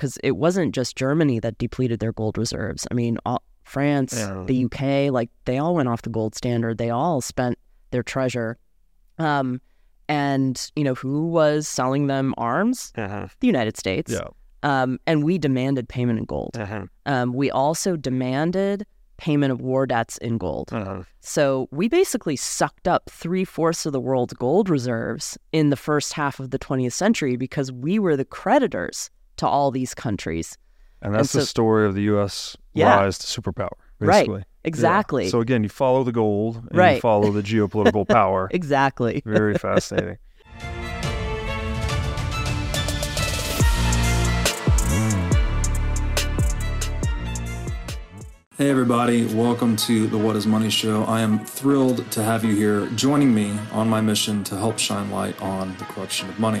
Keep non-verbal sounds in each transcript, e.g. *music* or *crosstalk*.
because it wasn't just Germany that depleted their gold reserves. I mean, all, France, Yeah. the UK, like they all went off the gold standard. They all spent their treasure. Um, and you know who was selling them arms? Uh-huh. The United States. Yeah. Um, and we demanded payment in gold. Uh-huh. Um, we also demanded payment of war debts in gold. Uh-huh. So we basically sucked up three fourths of the world's gold reserves in the first half of the 20th century because we were the creditors to all these countries. And that's the so- story of the U.S. Yeah. rise to superpower, Right. basically. Yeah. Exactly. So again, you follow the gold and you Right. follow the geopolitical *laughs* power. exactly. Very *laughs* fascinating. Hey, everybody, welcome to the What is Money Show. I am thrilled to have you here joining me on my mission to help shine light on the corruption of money.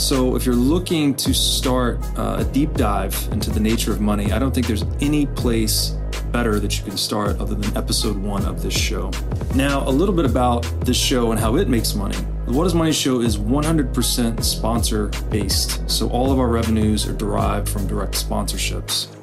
So, if you're looking to start uh, a deep dive into the nature of money, I don't think there's any place better that you can start other than episode one of this show. Now, a little bit about this show and how it makes money. The What is Money show is 100% sponsor based. So, all of our revenues are derived from direct sponsorships.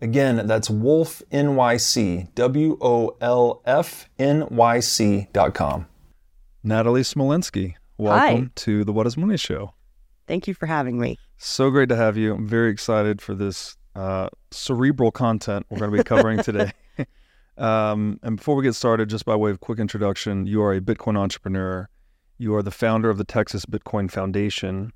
Again, that's Wolf NYC, wolfnyc, W O L F N Y C.com. Natalie Smolenski, welcome to the What is Money show. Thank you for having me. So great to have you. I'm very excited for this uh, cerebral content we're going to be covering *laughs* today. um, and before we get started, just by way of quick introduction, you are a Bitcoin entrepreneur. You are the founder of the Texas Bitcoin Foundation,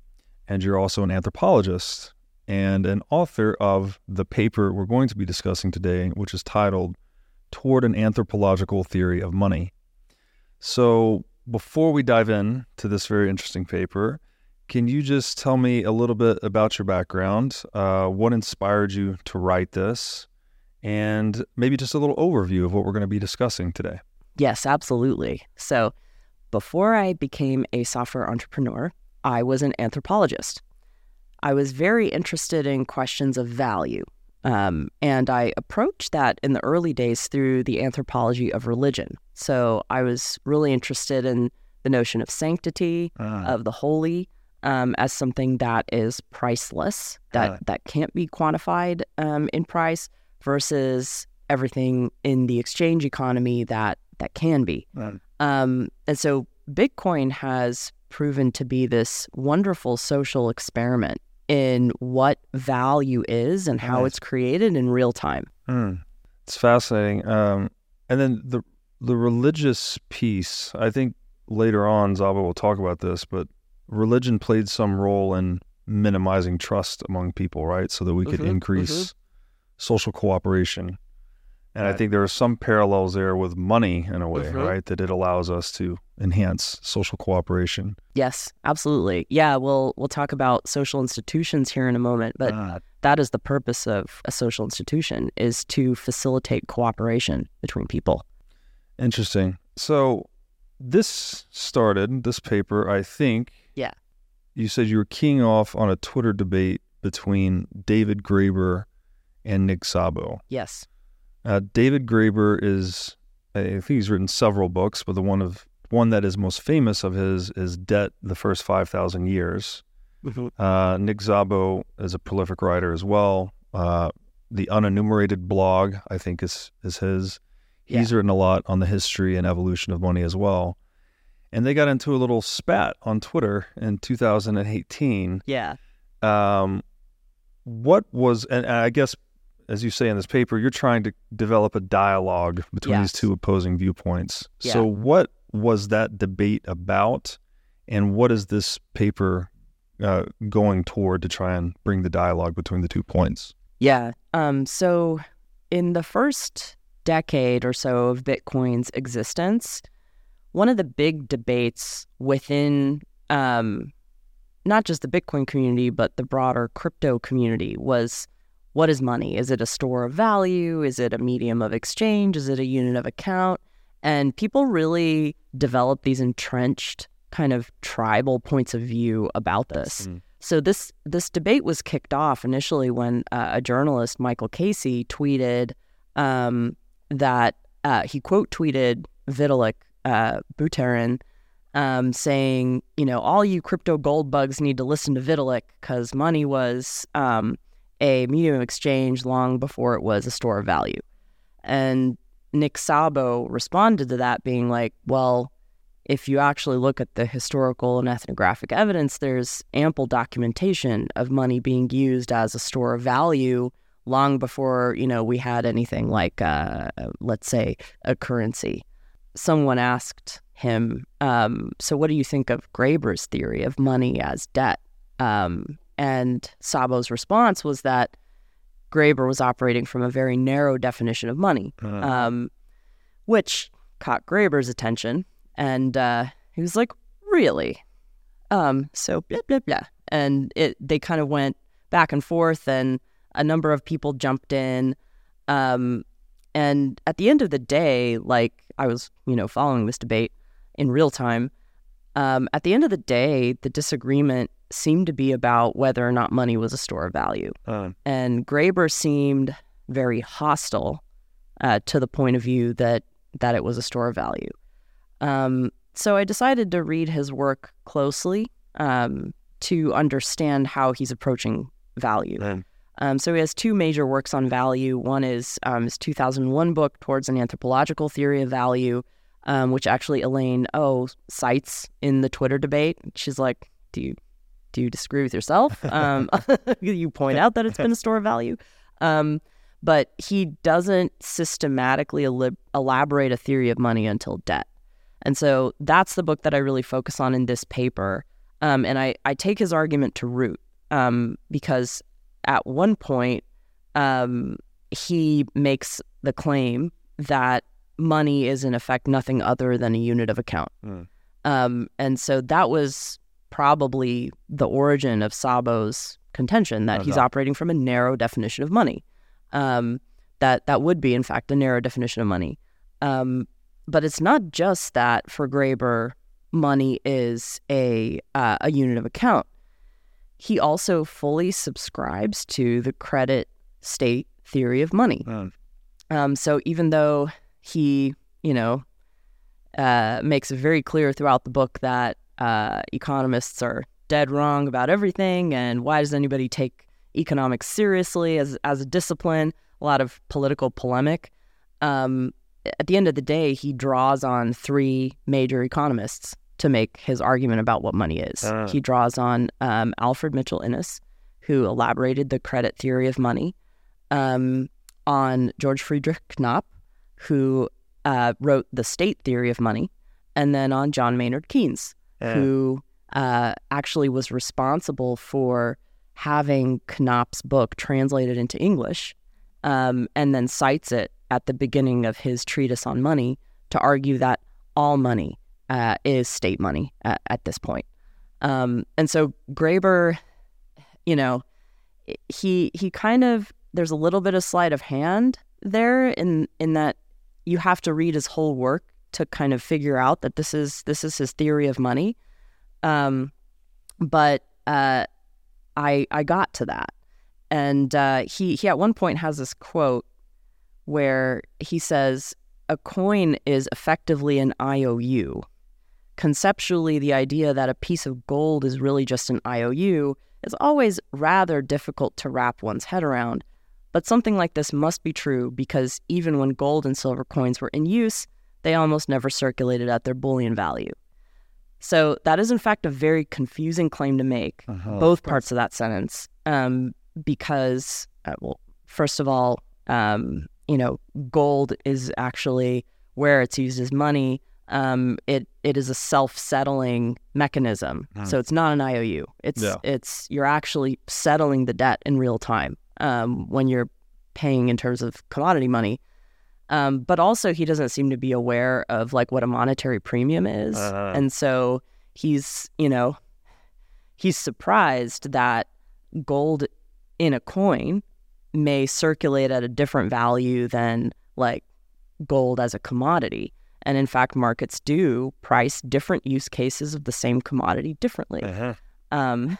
and you're also an anthropologist and an author of the paper we're going to be discussing today, which is titled Toward an Anthropological Theory of Money. So, before we dive in to this very interesting paper, can you just tell me a little bit about your background? Uh, what inspired you to write this? And maybe just a little overview of what we're going to be discussing today. Yes, absolutely. So, before I became a software entrepreneur, I was an anthropologist. I was very interested in questions of value. Um, and I approached that in the early days through the anthropology of religion. So I was really interested in the notion of sanctity, of the holy, um, as something that is priceless, that, Ah. that can't be quantified um, in price, versus everything in the exchange economy that, that can be. Um, and so Bitcoin has proven to be this wonderful social experiment in what value is and how Nice. it's created in real time. Hmm. It's fascinating. Um, and then the the religious piece, I think later on Szabo will talk about this, but religion played some role in minimizing trust among people, right? So that we could Mhm, increase social cooperation. And I think there are some parallels there with money in a way, Mhm. right? That it allows us to enhance social cooperation. Yes, absolutely. Yeah, we'll we'll talk about social institutions here in a moment, but Ah, that is the purpose of a social institution is to facilitate cooperation between people. Interesting. So, this started this paper, I think. Yeah. You said you were keying off on a Twitter debate between David Graeber and Nick Szabo. Yes. Uh, David Graeber is, I think he's written several books, but the one of one that is most famous of his is Debt: The First Five Thousand Years. Uh, Nick Szabo is a prolific writer as well. Uh, the Unenumerated blog, I think, is is his. He's Yeah. written a lot on the history and evolution of money as well. And they got into a little spat on Twitter in 2018 Yeah. um, what was and I guess as you say in this paper, you're trying to develop a dialogue between these two opposing viewpoints. Yeah. So what was that debate about, and what is this paper uh, going toward to try and bring the dialogue between the two points? Yeah. Um, so, in the first decade or so of Bitcoin's existence, one of the big debates within um, not just the Bitcoin community, but the broader crypto community was what is money? Is it a store of value? Is it a medium of exchange? Is it a unit of account? And people really develop these entrenched kind of tribal points of view about this. Mm. So this this debate was kicked off initially when uh, a journalist, Michael Casey, tweeted um, that uh, he quote tweeted Vitalik uh, Buterin um, saying, you know, all you crypto gold bugs need to listen to Vitalik because money was um, a medium of exchange long before it was a store of value. And Nick Szabo responded to that being like, well, if you actually look at the historical and ethnographic evidence, there's ample documentation of money being used as a store of value long before you know we had anything like, uh, let's say, a currency. Someone asked him, um, "So, what do you think of Graeber's theory of money as debt?" Um, and Szabo's response was that Graeber was operating from a very narrow definition of money, um, which caught Graeber's attention. And uh, he was like, "Really?" Um, so blah blah blah, and it they kind of went back and forth, and a number of people jumped in. Um, and at the end of the day, like I was, you know, following this debate in real time. Um, at the end of the day, the disagreement seemed to be about whether or not money was a store of value Uh, and Graeber seemed very hostile uh, to the point of view that that it was a store of value. Um, so I decided to read his work closely um, to understand how he's approaching value. Um, so he has two major works on value. One is um, his 2001 book, Towards an Anthropological Theory of Value, um, which actually Elaine O cites in the Twitter debate. She's like, "Do you do you disagree with yourself? *laughs* Um, *laughs* you point out that it's been a store of value, um, but he doesn't systematically elib- elaborate a theory of money until debt. And so that's the book that I really focus on in this paper. Um, and I, I take his argument to root um, because at one point um, he makes the claim that money is in effect nothing other than a unit of account. Mm. Um, and so that was probably the origin of Szabo's contention that he's Uh-huh. operating from a narrow definition of money. Um, that that would be, in fact, a narrow definition of money. Um, but it's not just that for Graeber, money is a uh, a unit of account. He also fully subscribes to the credit state theory of money. Mm. Um, so even though he, you know, uh, makes it very clear throughout the book that uh, economists are dead wrong about everything, and why does anybody take economics seriously as as a discipline? A lot of political polemic. Um, at the end of the day, he draws on three major economists to make his argument about what money is. Ah. He draws on um, Alfred Mitchell Innes, who elaborated the credit theory of money, um, on George Friedrich Knapp, who uh, wrote the state theory of money, and then on John Maynard Keynes, Yeah. who uh, actually was responsible for having Knapp's book translated into English, um, and then cites it at the beginning of his treatise on money to argue that all money uh, is state money at, at this point. Um, and so Graeber, you know, he he kind of there's a little bit of sleight of hand there in in that you have to read his whole work to kind of figure out that this is this is his theory of money. Um, but uh, I I got to that, and uh, he he at one point has this quote where he says a coin is effectively an IOU. Conceptually, the idea that a piece of gold is really just an IOU is always rather difficult to wrap one's head around. But something like this must be true because even when gold and silver coins were in use, they almost never circulated at their bullion value. So that is, in fact, a very confusing claim to make, uh-huh, both parts of that sentence, um, because, uh, well, first of all, um, you know, gold is actually where it's used as money. Um, it it is a self settling mechanism, mm. so it's not an IOU. It's yeah. it's you're actually settling the debt in real time um, when you're paying in terms of commodity money. Um, but also, he doesn't seem to be aware of like what a monetary premium is, uh-huh. and so he's you know he's surprised that gold in a coin may circulate at a different value than like gold as a commodity. And in fact, markets do price different use cases of the same commodity differently. Uh-huh. Um,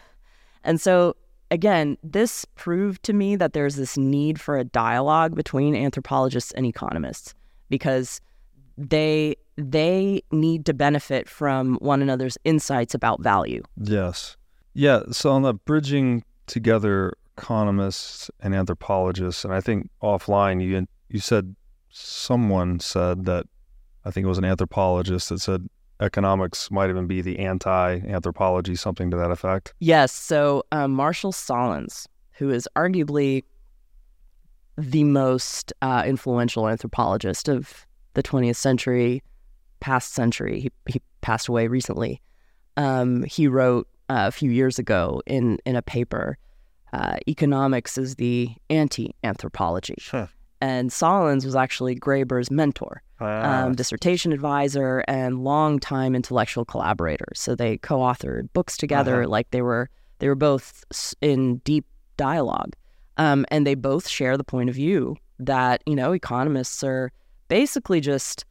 and so, again, this proved to me that there's this need for a dialogue between anthropologists and economists because they they need to benefit from one another's insights about value. Yes. Yeah. So on the bridging together economists and anthropologists, and I think offline you you said someone said that I think it was an anthropologist that said economics might even be the anti-anthropology, something to that effect. Yes. So um, Marshall Sahlins, who is arguably the most uh, influential anthropologist of the 20th century, past century. He, he passed away recently. Um, he wrote uh, a few years ago in in a paper uh, economics is the anti anthropology. Huh. And Sahlins was actually Graeber's mentor, ah. um, dissertation advisor, and longtime intellectual collaborator. So they co-authored books together. Uh-huh. Like they were, they were both in deep dialogue, um, and they both share the point of view that you know economists are basically just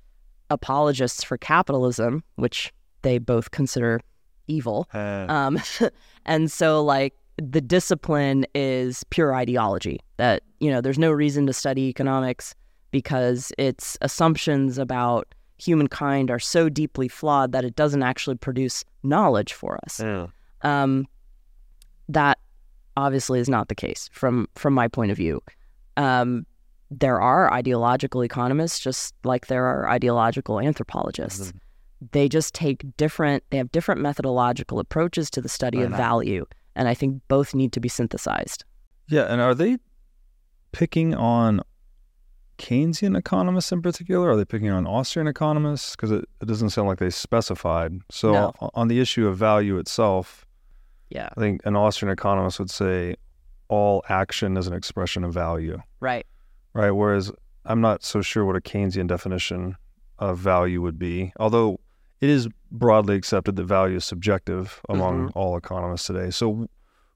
apologists for capitalism, which they both consider evil. Uh. Um, *laughs* and so like the discipline is pure ideology that you know there's no reason to study economics because its assumptions about humankind are so deeply flawed that it doesn't actually produce knowledge for us. Yeah. um, that obviously is not the case from from my point of view. Um, there are ideological economists just like there are ideological anthropologists. Mm-hmm. they just take different they have different methodological approaches to the study of value and I think both need to be synthesized. Yeah, and are they picking on Keynesian economists in particular? Are they picking on Austrian economists? Because it, it doesn't sound like they specified. So no. on the issue of value itself, yeah, I think an Austrian economist would say all action is an expression of value. Right. Right. Whereas I'm not so sure what a Keynesian definition of value would be. Although it is broadly accepted that value is subjective among mm-hmm. all economists today. So,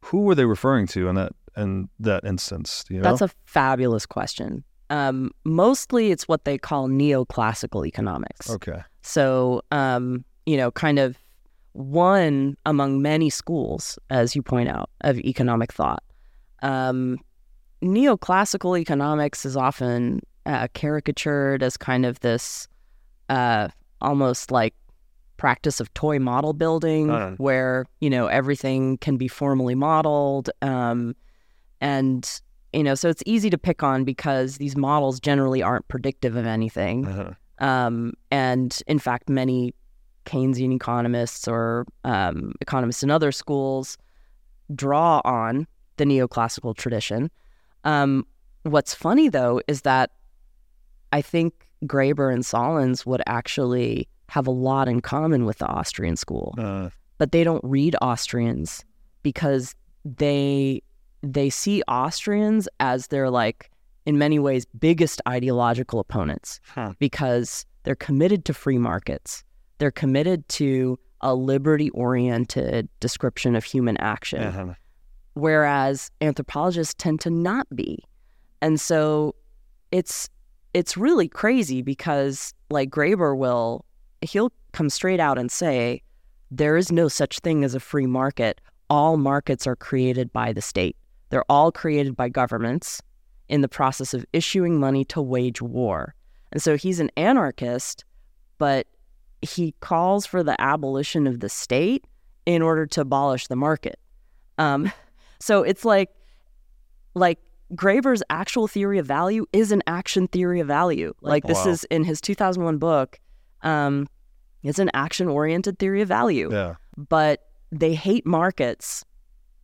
who were they referring to in that in that instance? you know? That's a fabulous question. Um, mostly, it's what they call neoclassical economics. Okay. So, um, you know, kind of one among many schools, as you point out, of economic thought. Um, neoclassical economics is often uh, caricatured as kind of this uh, almost like practice of toy model building uh where you know everything can be formally modeled um, and you know so it's easy to pick on because these models generally aren't predictive of anything. Uh-huh. um, and in fact many keynesian economists or um, economists in other schools draw on the neoclassical tradition. Um, what's funny though is that i think graeber and sahlins would actually have a lot in common with the Austrian school, uh. but they don't read Austrians because they they see Austrians as their like in many ways biggest ideological opponents huh. because they're committed to free markets. They're committed to a liberty oriented description of human action. Uh-huh. Whereas anthropologists tend to not be. And so it's it's really crazy because like Graeber will he'll come straight out and say there is no such thing as a free market. All markets are created by the state. They're all created by governments in the process of issuing money to wage war. And so he's an anarchist, but he calls for the abolition of the state in order to abolish the market. Um, *laughs* so it's like, like Graeber's actual theory of value is an action theory of value. Like this is in his 2001 book. Um, it's an action-oriented theory of value Yeah. but they hate markets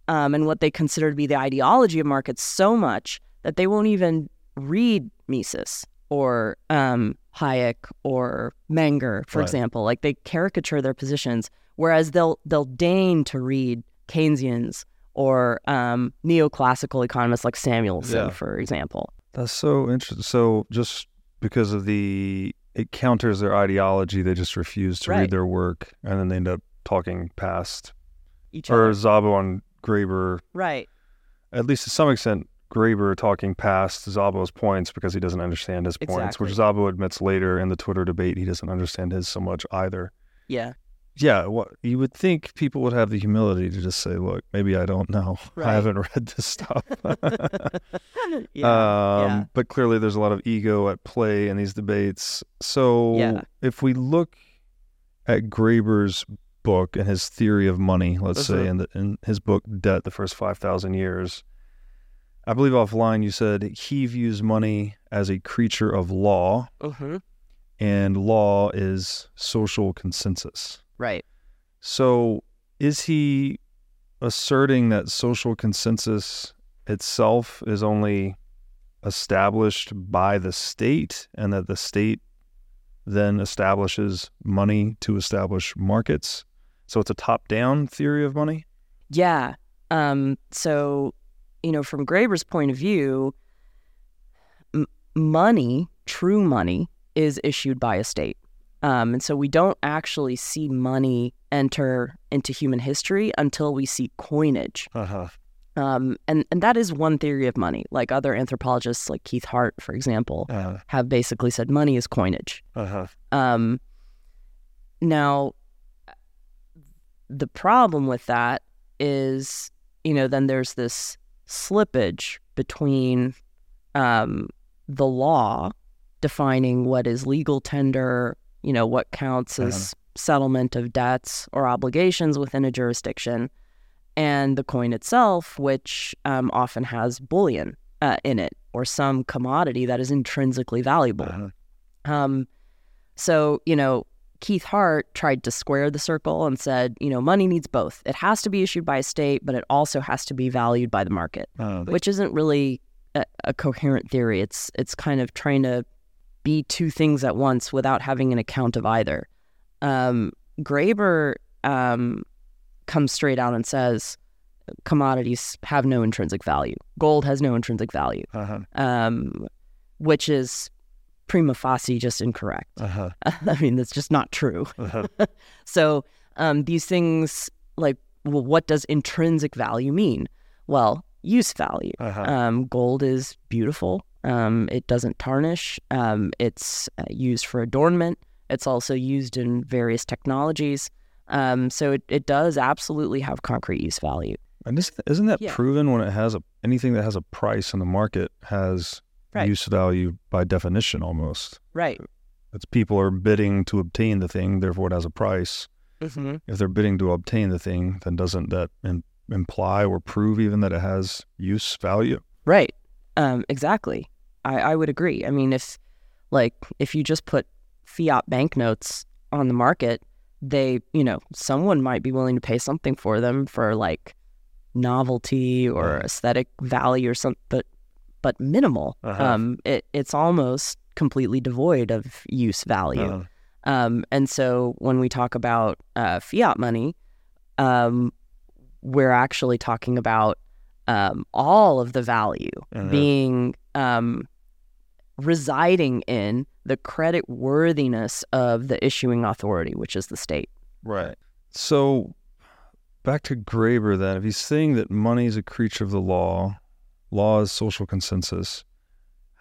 um, and what they consider to be the ideology of markets so much that they won't even read Mises or um, Hayek or Menger, for Right. example. Like they caricature their positions, whereas they'll they'll deign to read Keynesians or um, neoclassical economists like Samuelson, Yeah. for example. That's so interesting. So just because of the it counters their ideology, they just refuse to Right. read their work, and then they end up talking past Each or other. Or Szabo and Graeber. Right. At least to some extent, Graeber talking past Szabo's points because he doesn't understand his points, which. Zabo admits later in the Twitter debate he doesn't understand his so much either. Yeah. Yeah, what you would think people would have the humility to just say, "Look, maybe I don't know. *laughs* Right. I haven't read this stuff." *laughs* yeah. um, yeah. But clearly, there's a lot of ego at play in these debates. So, Yeah. if we look at Graeber's book and his theory of money, let's say, in, the, in his book Debt, the First 5,000 Years, I believe offline you said he views money as a creature of law, hmm and law is social consensus. Right. So, is he asserting that social consensus itself is only established by the state and that the state then establishes money to establish markets? So, it's a top down theory of money? Yeah. Um, so, you know, from Graeber's point of view, m- money, true money, is issued by a state. Um, and so we don't actually see money enter into human history until we see coinage. Uh huh. Um, and, and that is one theory of money. Like other anthropologists, like Keith Hart, for example, Uh have basically said money is coinage. huh. Um, now, the problem with that is, you know, then there's this slippage between um, the law defining what is legal tender, you know, what counts as settlement of debts or obligations within a jurisdiction, and the coin itself, which um, often has bullion uh, in it or some commodity that is intrinsically valuable. Uh-huh. Um, so, you know, Keith Hart tried to square the circle and said, you know, money needs both. It has to be issued by a state, but it also has to be valued by the market, Uh, which isn't really a, a coherent theory. It's it's kind of trying to be two things at once without having an account of either. Um, Graeber um, comes straight out and says commodities have no intrinsic value. Gold has no intrinsic value, uh-huh. um, which is prima facie just incorrect. Uh-huh. *laughs* I mean, that's just not true. Uh-huh. *laughs* So um, these things, like, well, what does intrinsic value mean? Well, use value. Uh-huh. Um, gold is beautiful. Um, it doesn't tarnish. Um, it's uh, used for adornment. It's also used in various technologies. Um, so it, it does absolutely have concrete use value. And isn't, isn't that Yeah. proven when it has a anything that has a price in the market has Right. use value by definition almost? Right. It's people are bidding to obtain the thing, therefore it has a price. hmm If they're bidding to obtain the thing, then doesn't that im- imply or prove even that it has use value? Right. Um, exactly. I, I would agree. I mean, if like if you just put fiat banknotes on the market, they, you know, someone might be willing to pay something for them for like novelty or Yeah. aesthetic value or something, but but minimal. Uh-huh. Um, it, it's almost completely devoid of use value. Uh, Um, and so when we talk about uh, fiat money, um, we're actually talking about um, all of the value Uh-huh. being um, residing in the credit worthiness of the issuing authority, which is the state. right. So back to Graeber then, if he's saying that money is a creature of the law, law is social consensus,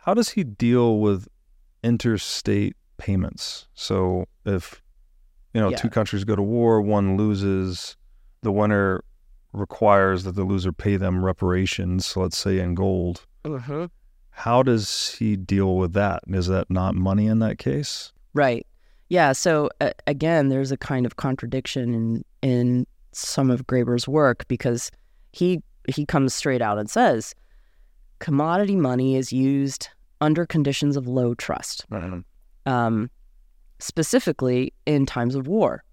how does he deal with interstate payments. So if you know Yeah. two countries go to war, one loses, the winner requires that the loser pay them reparations. Let's say in gold. Mm-hmm. How does he deal with that? Is that not money in that case? Right. Yeah. So uh, again, there's a kind of contradiction in in some of Graeber's work because he he comes straight out and says commodity money is used under conditions of low trust, um, specifically in times of war.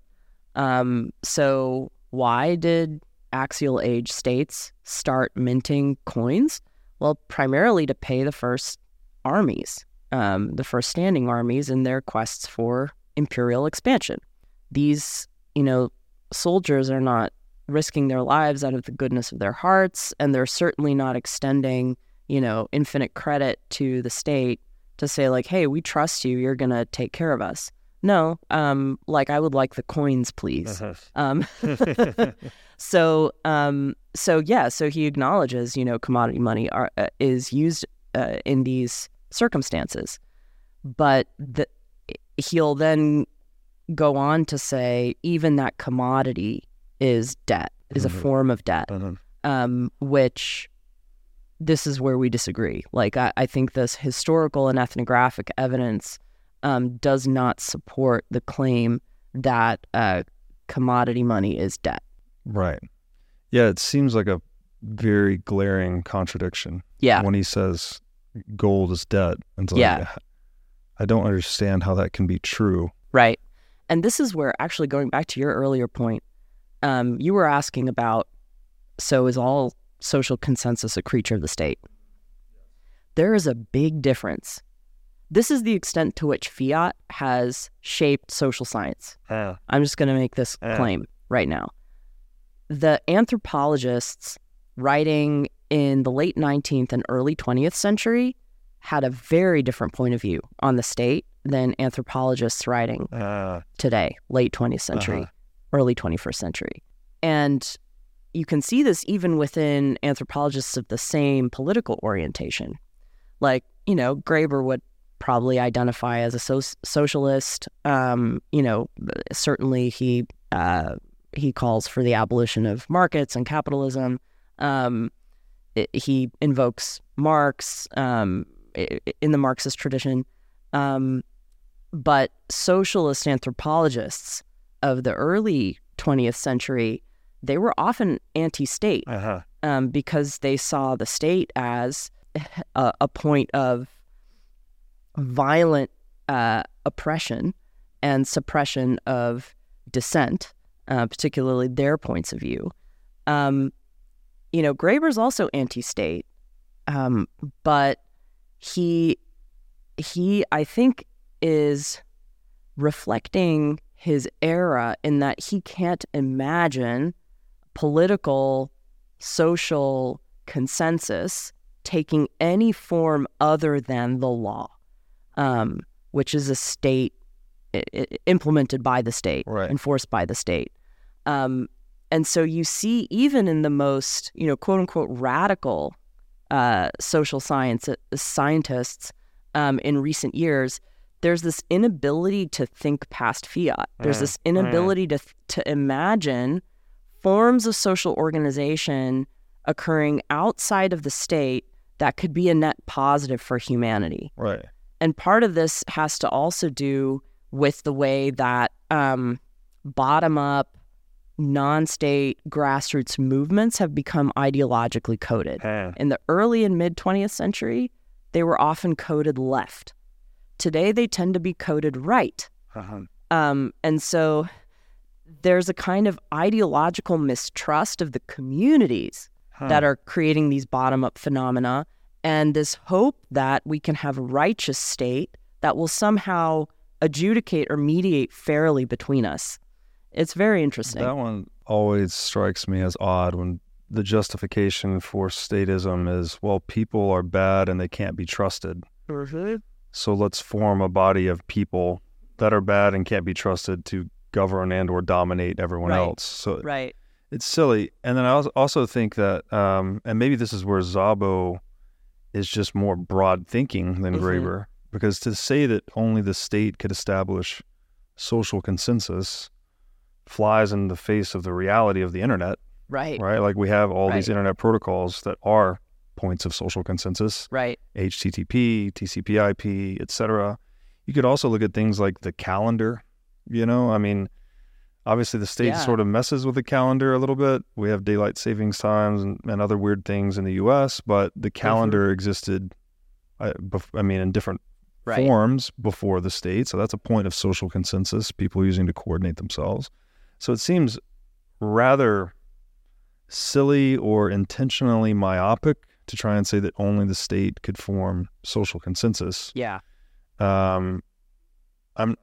Um, so why did axial age states start minting coins? Well, primarily to pay the first armies, um, the first standing armies in their quests for imperial expansion. These, you know, soldiers are not risking their lives out of the goodness of their hearts, and they're certainly not extending, you know, infinite credit to the state to say like, "Hey, we trust you. You're gonna take care of us." No, um, like I would like the coins, please. Um, *laughs* so, um, so yeah, so he acknowledges, you know, commodity money are, uh, is used uh, in these circumstances, but the, he'll then go on to say even that commodity is debt, is a Mhm. form of debt, um, which this is where we disagree. Like, I, I think this historical and ethnographic evidence um, does not support the claim that uh, commodity money is debt. Right. Yeah, it seems like a very glaring contradiction Yeah. when he says gold is debt. And like, Yeah. I don't understand how that can be true. Right. And this is where, actually, going back to your earlier point, um, you were asking about so is all social consensus a creature of the state? There is a big difference. This is the extent to which fiat has shaped social science. I'm just going to make this claim right now. The anthropologists writing in the late 19th and early 20th century had a very different point of view on the state than anthropologists writing today, late 20th century, Uh-huh. early 21st century. And you can see this even within anthropologists of the same political orientation. Like, you know, Graeber would probably identify as a so- socialist. Um, you know, certainly he uh, he calls for the abolition of markets and capitalism. Um, i- he invokes Marx um, in the Marxist tradition. Um, but socialist anthropologists of the early 20th century, they were often anti-state um, because they saw the state as a, a point of violent uh, oppression and suppression of dissent, uh, particularly their points of view. Um, you know, Graeber's also anti-state, um, but he he I think is reflecting his era in that he can't imagine political social consensus taking any form other than the law, um, which is a state implemented by the state, Right. enforced by the state. Um, and so you see, even in the most, you know, quote unquote, radical uh, social science uh, scientists um, in recent years, there's this inability to think past fiat. There's Mm, this inability to to imagine forms of social organization occurring outside of the state that could be a net positive for humanity. Right. And part of this has to also do with the way that um, bottom up, non state grassroots movements have become ideologically coded. In the early and mid 20th century, they were often coded left. Today, they tend to be coded right. Um, and so there's a kind of ideological mistrust of the communities that are creating these bottom up phenomena and this hope that we can have a righteous state that will somehow adjudicate or mediate fairly between us. It's very interesting. That one always strikes me as odd when the justification for statism is, well, people are bad and they can't be trusted. So let's form a body of people that are bad and can't be trusted to govern and or dominate everyone Right. else. So Right. it's silly. And then I also think that, um, and maybe this is where Szabo is just more broad thinking than Mhm. Graeber, because to say that only the state could establish social consensus flies in the face of the reality of the internet, Right. right? Like we have all these internet protocols that are points of social consensus, Right. HTTP, TCP/IP, etc. You could also look at things like the calendar. You know, I mean, obviously the state Yeah. sort of messes with the calendar a little bit. We have daylight savings times and, and other weird things in the U.S., but the Mm-hmm. calendar existed. I, bef- I mean, in different Right. forms before the state. So that's a point of social consensus, people using to coordinate themselves. So it seems rather silly or intentionally myopic to try and say that only the state could form social consensus. Yeah. Um, I'm,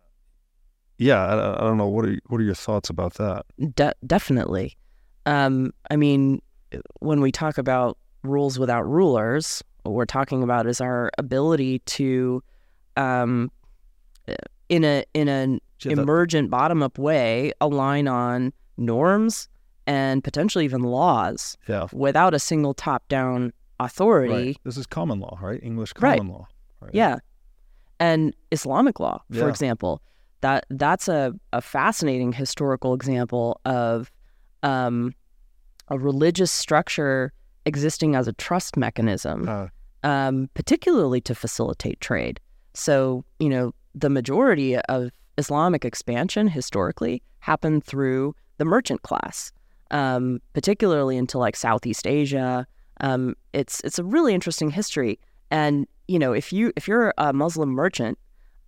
yeah, I, I don't know. What are what are your thoughts about that? De- definitely. Um, I mean, when we talk about rules without rulers, what we're talking about is our ability to, um, in a in an Yeah, that- emergent bottom up way, align on norms and potentially even laws yeah, without a single top down authority. right. This is common law, right? English Right. common law. Right? Yeah. And Islamic law, for Yeah. example, that that's a, a fascinating historical example of um, a religious structure existing as a trust mechanism, Uh, um, particularly to facilitate trade. So, you know, the majority of Islamic expansion historically happened through the merchant class, um, particularly into like Southeast Asia. Um, it's it's a really interesting history, and you know, if you if you're a Muslim merchant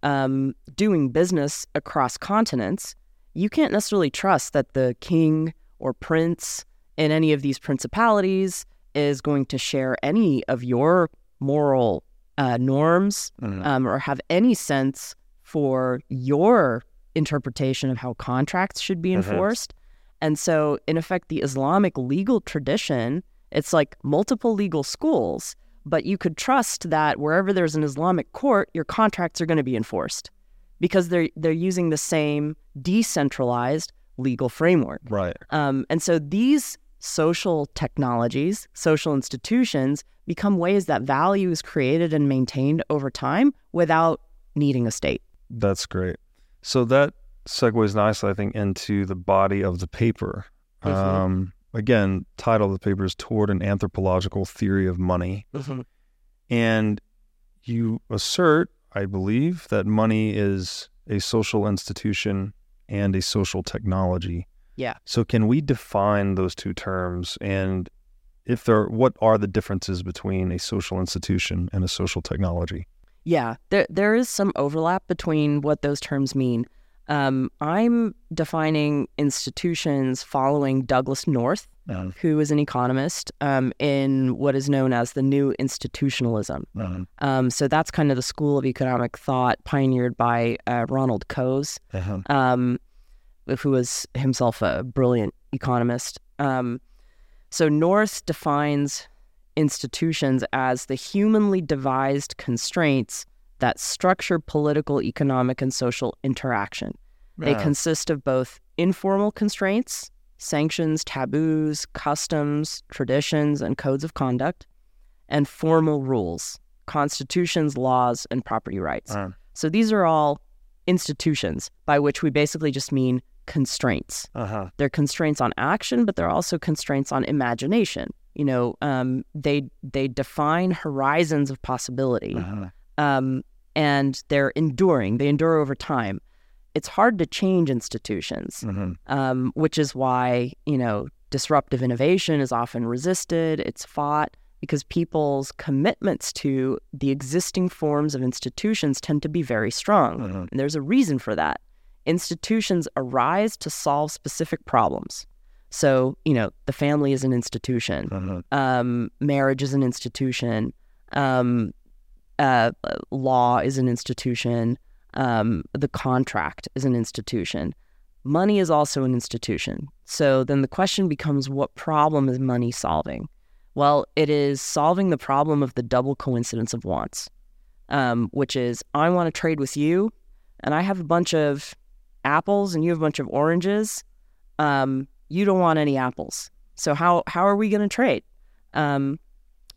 um, doing business across continents, you can't necessarily trust that the king or prince in any of these principalities is going to share any of your moral uh, norms Mhm. um, or have any sense for your interpretation of how contracts should be Mhm. enforced. And so, in effect, the Islamic legal tradition, it's like multiple legal schools, but you could trust that wherever there's an Islamic court, your contracts are going to be enforced because they're they're using the same decentralized legal framework. right. Um, and so these social technologies, social institutions become ways that value is created and maintained over time without needing a state. That's great. So that segues nicely, I think, into the body of the paper. Mhm. Um, again, title of the paper is Toward an Anthropological Theory of Money. Mm-hmm. And you assert, I believe, that money is a social institution and a social technology. Yeah. So can we define those two terms and if there what are the differences between a social institution and a social technology? Yeah, there there is some overlap between what those terms mean. Um, I'm defining institutions following Douglass North, who is an economist, um, in what is known as the New Institutionalism. Um, so that's kind of the school of economic thought pioneered by uh, Ronald Coase. um, who was himself a brilliant economist. Um, so North defines institutions as the humanly devised constraints that structure political, economic, and social interaction. They consist of both informal constraints, sanctions, taboos, customs, traditions, and codes of conduct, and formal rules, constitutions, laws, and property rights. Uh, So these are all institutions, by which we basically just mean constraints. uh-huh. They're constraints on action, but they're also constraints on imagination. You know, um, they they define horizons of possibility, Uh-huh. Um, and they're enduring. They endure over time. It's hard to change institutions, Mhm. um, which is why you know disruptive innovation is often resisted. It's fought because people's commitments to the existing forms of institutions tend to be very strong. Mhm. And there's a reason for that. Institutions arise to solve specific problems. So, you know, the family is an institution, Uh-huh. um, marriage is an institution, um, uh, law is an institution, um, the contract is an institution. Money is also an institution. So then the question becomes what problem is money solving? Well, it is solving the problem of the double coincidence of wants, um, which is I want to trade with you, and I have a bunch of apples and you have a bunch of oranges. Um, you don't want any apples. So how how are we going to trade? Um,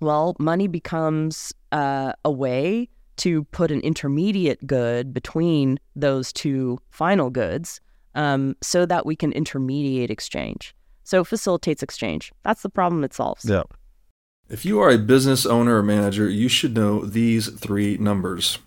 well, money becomes uh, a way to put an intermediate good between those two final goods um, so that we can intermediate exchange. So it facilitates exchange. That's the problem it solves. Yeah. If you are a business owner or manager, you should know these three numbers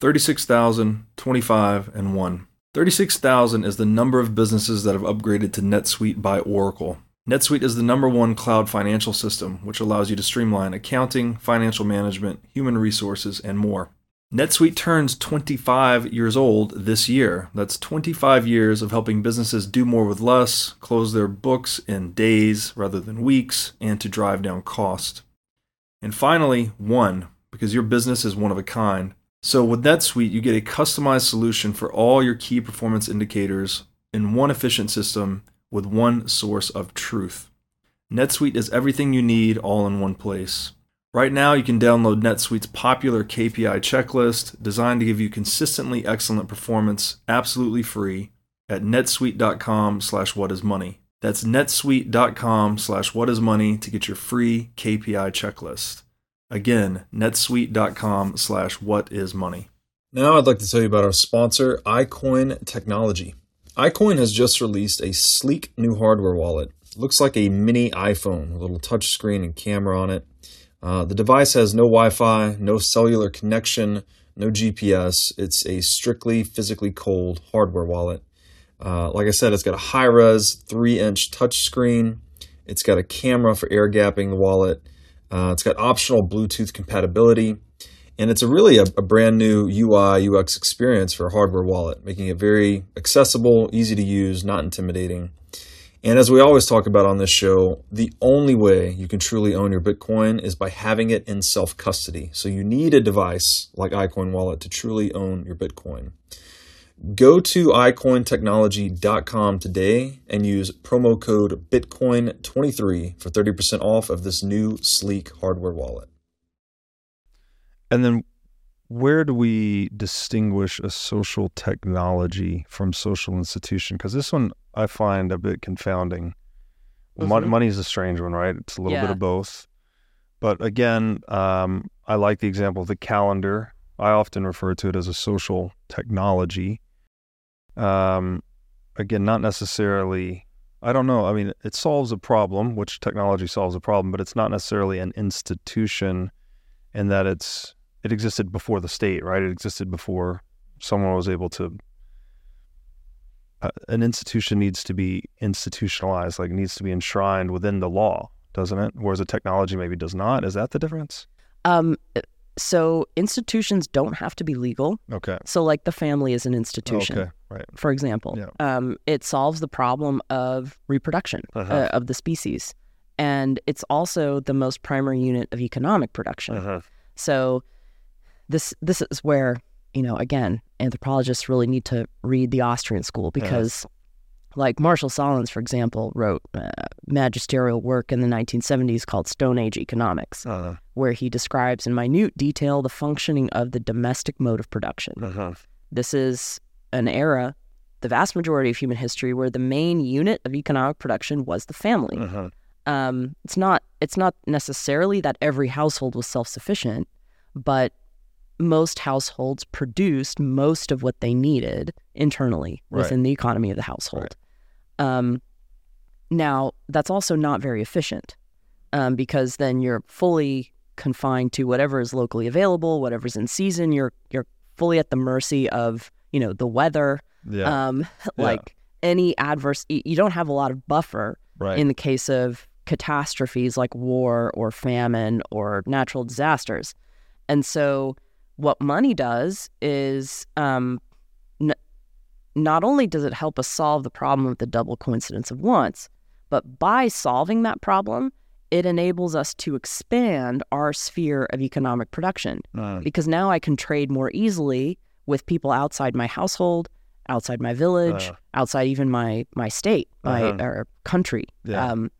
36,000, 25, and 1. 36,000 is the number of businesses that have upgraded to NetSuite by Oracle. NetSuite is the number one cloud financial system, which allows you to streamline accounting, financial management, human resources, and more. NetSuite turns 25 years old this year. That's 25 years of helping businesses do more with less, close their books in days rather than weeks, and to drive down cost. And finally, one, because your business is one of a kind. So with NetSuite, you get a customized solution for all your key performance indicators in one efficient system with one source of truth. NetSuite is everything you need all in one place. Right now, you can download NetSuite's popular KPI checklist designed to give you consistently excellent performance absolutely free at netsuite.com slash whatismoney. That's netsuite.com slash whatismoney to get your free KPI checklist. Again, netsuite.com slash whatismoney. Now I'd like to tell you about our sponsor, iCoin Technology iCoin has just released a sleek new hardware wallet. looks like a mini iPhone, a little touchscreen and camera on it. Uh, the device has no Wi Fi, no cellular connection, no GPS. It's a strictly physically cold hardware wallet. Uh, like I said, it's got a high res 3 inch touchscreen. It's got a camera for air gapping the wallet. Uh, it's got optional Bluetooth compatibility. And it's a really a, a, brand new UI UX experience for a hardware wallet, making it very accessible, easy to use, not intimidating. And as we always talk about on this show, the only way you can truly own your Bitcoin is by having it in self custody. So you need a device like iCoin Wallet to truly own your Bitcoin. Go to iCointechnology.com today and use promo code Bitcoin23 for 30% off of this new sleek hardware wallet. And then where do we distinguish a social technology from social institution? Because this one I find a bit confounding. Mm-hmm. Money is a strange one, right? It's a little yeah. bit of both. But again, um, I like the example of the calendar. I often refer to it as a social technology. Um, again, not necessarily, I don't know. I mean, it solves a problem, which technology solves a problem, but it's not necessarily an institution in that it's it existed before the state, right? It existed before someone was able to. Uh, an institution needs to be institutionalized, like it needs to be enshrined within the law, doesn't it? Whereas a technology maybe does not. Is that the difference? Um, so institutions don't have to be legal. Okay. So like the family is an institution. Okay. Right. For example, yeah. um, it solves the problem of reproduction uh-huh. uh, of the species, and it's also the most primary unit of economic production. Uh-huh. So this this is where you know again anthropologists really need to read the Austrian school because. Yes. Like Marshall Sahlins, for example, wrote uh, magisterial work in the 1970s called Stone Age Economics, uh-huh. where he describes in minute detail the functioning of the domestic mode of production. Uh-huh. This is an era, the vast majority of human history, where the main unit of economic production was the family. Uh-huh. Um, it's not it's not necessarily that every household was self sufficient, but most households produced most of what they needed internally right. within the economy of the household. Right. Um, now, that's also not very efficient um, because then you're fully confined to whatever is locally available, whatever's in season. You're you're fully at the mercy of you know the weather, yeah. Um, *laughs* like yeah. any adverse. You don't have a lot of buffer right. in the case of catastrophes like war or famine or natural disasters, and so what money does is um, n- not only does it help us solve the problem of the double coincidence of wants, but by solving that problem, it enables us to expand our sphere of economic production. Uh, because now I can trade more easily with people outside my household, outside my village, uh, outside even my my state, my uh-huh. or country. Yeah. Um,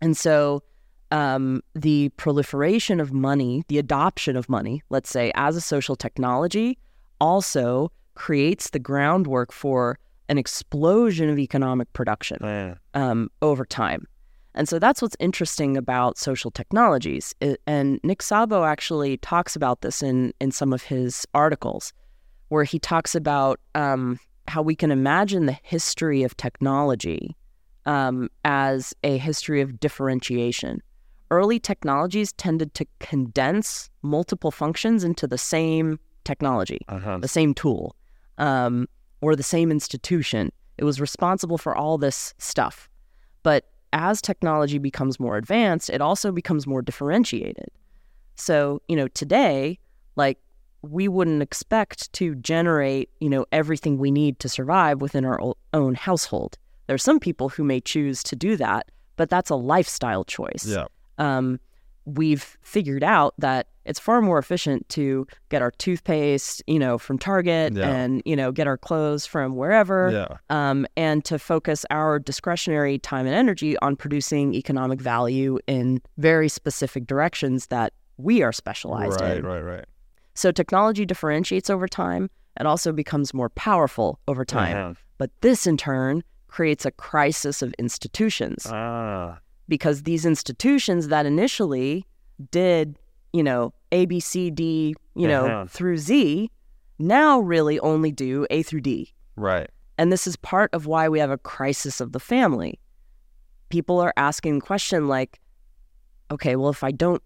and so um, the proliferation of money, the adoption of money, let's say, as a social technology, also creates the groundwork for an explosion of economic production um, over time. And so that's what's interesting about social technologies. And Nick Szabo actually talks about this in, in some of his articles, where he talks about um, how we can imagine the history of technology um, as a history of differentiation. Early technologies tended to condense multiple functions into the same technology, Uh-huh. the same tool, um, or the same institution. It was responsible for all this stuff. But as technology becomes more advanced, it also becomes more differentiated. So, you know, today, like we wouldn't expect to generate, you know, everything we need to survive within our own household. There are some people who may choose to do that, but that's a lifestyle choice. Yeah. Um, we've figured out that it's far more efficient to get our toothpaste, you know, from Target Yeah. and, you know, get our clothes from wherever Yeah. um, and to focus our discretionary time and energy on producing economic value in very specific directions that we are specialized Right, in. right, right. Right. So technology differentiates over time and also becomes more powerful over time. Uh-huh. But this in turn creates a crisis of institutions Ah. Because these institutions that initially did, you know, A, B, C, D, you know, Uh-huh. through Z, now really only do A through D. Right. And this is part of why we have a crisis of the family. People are asking question like, okay, well, if I don't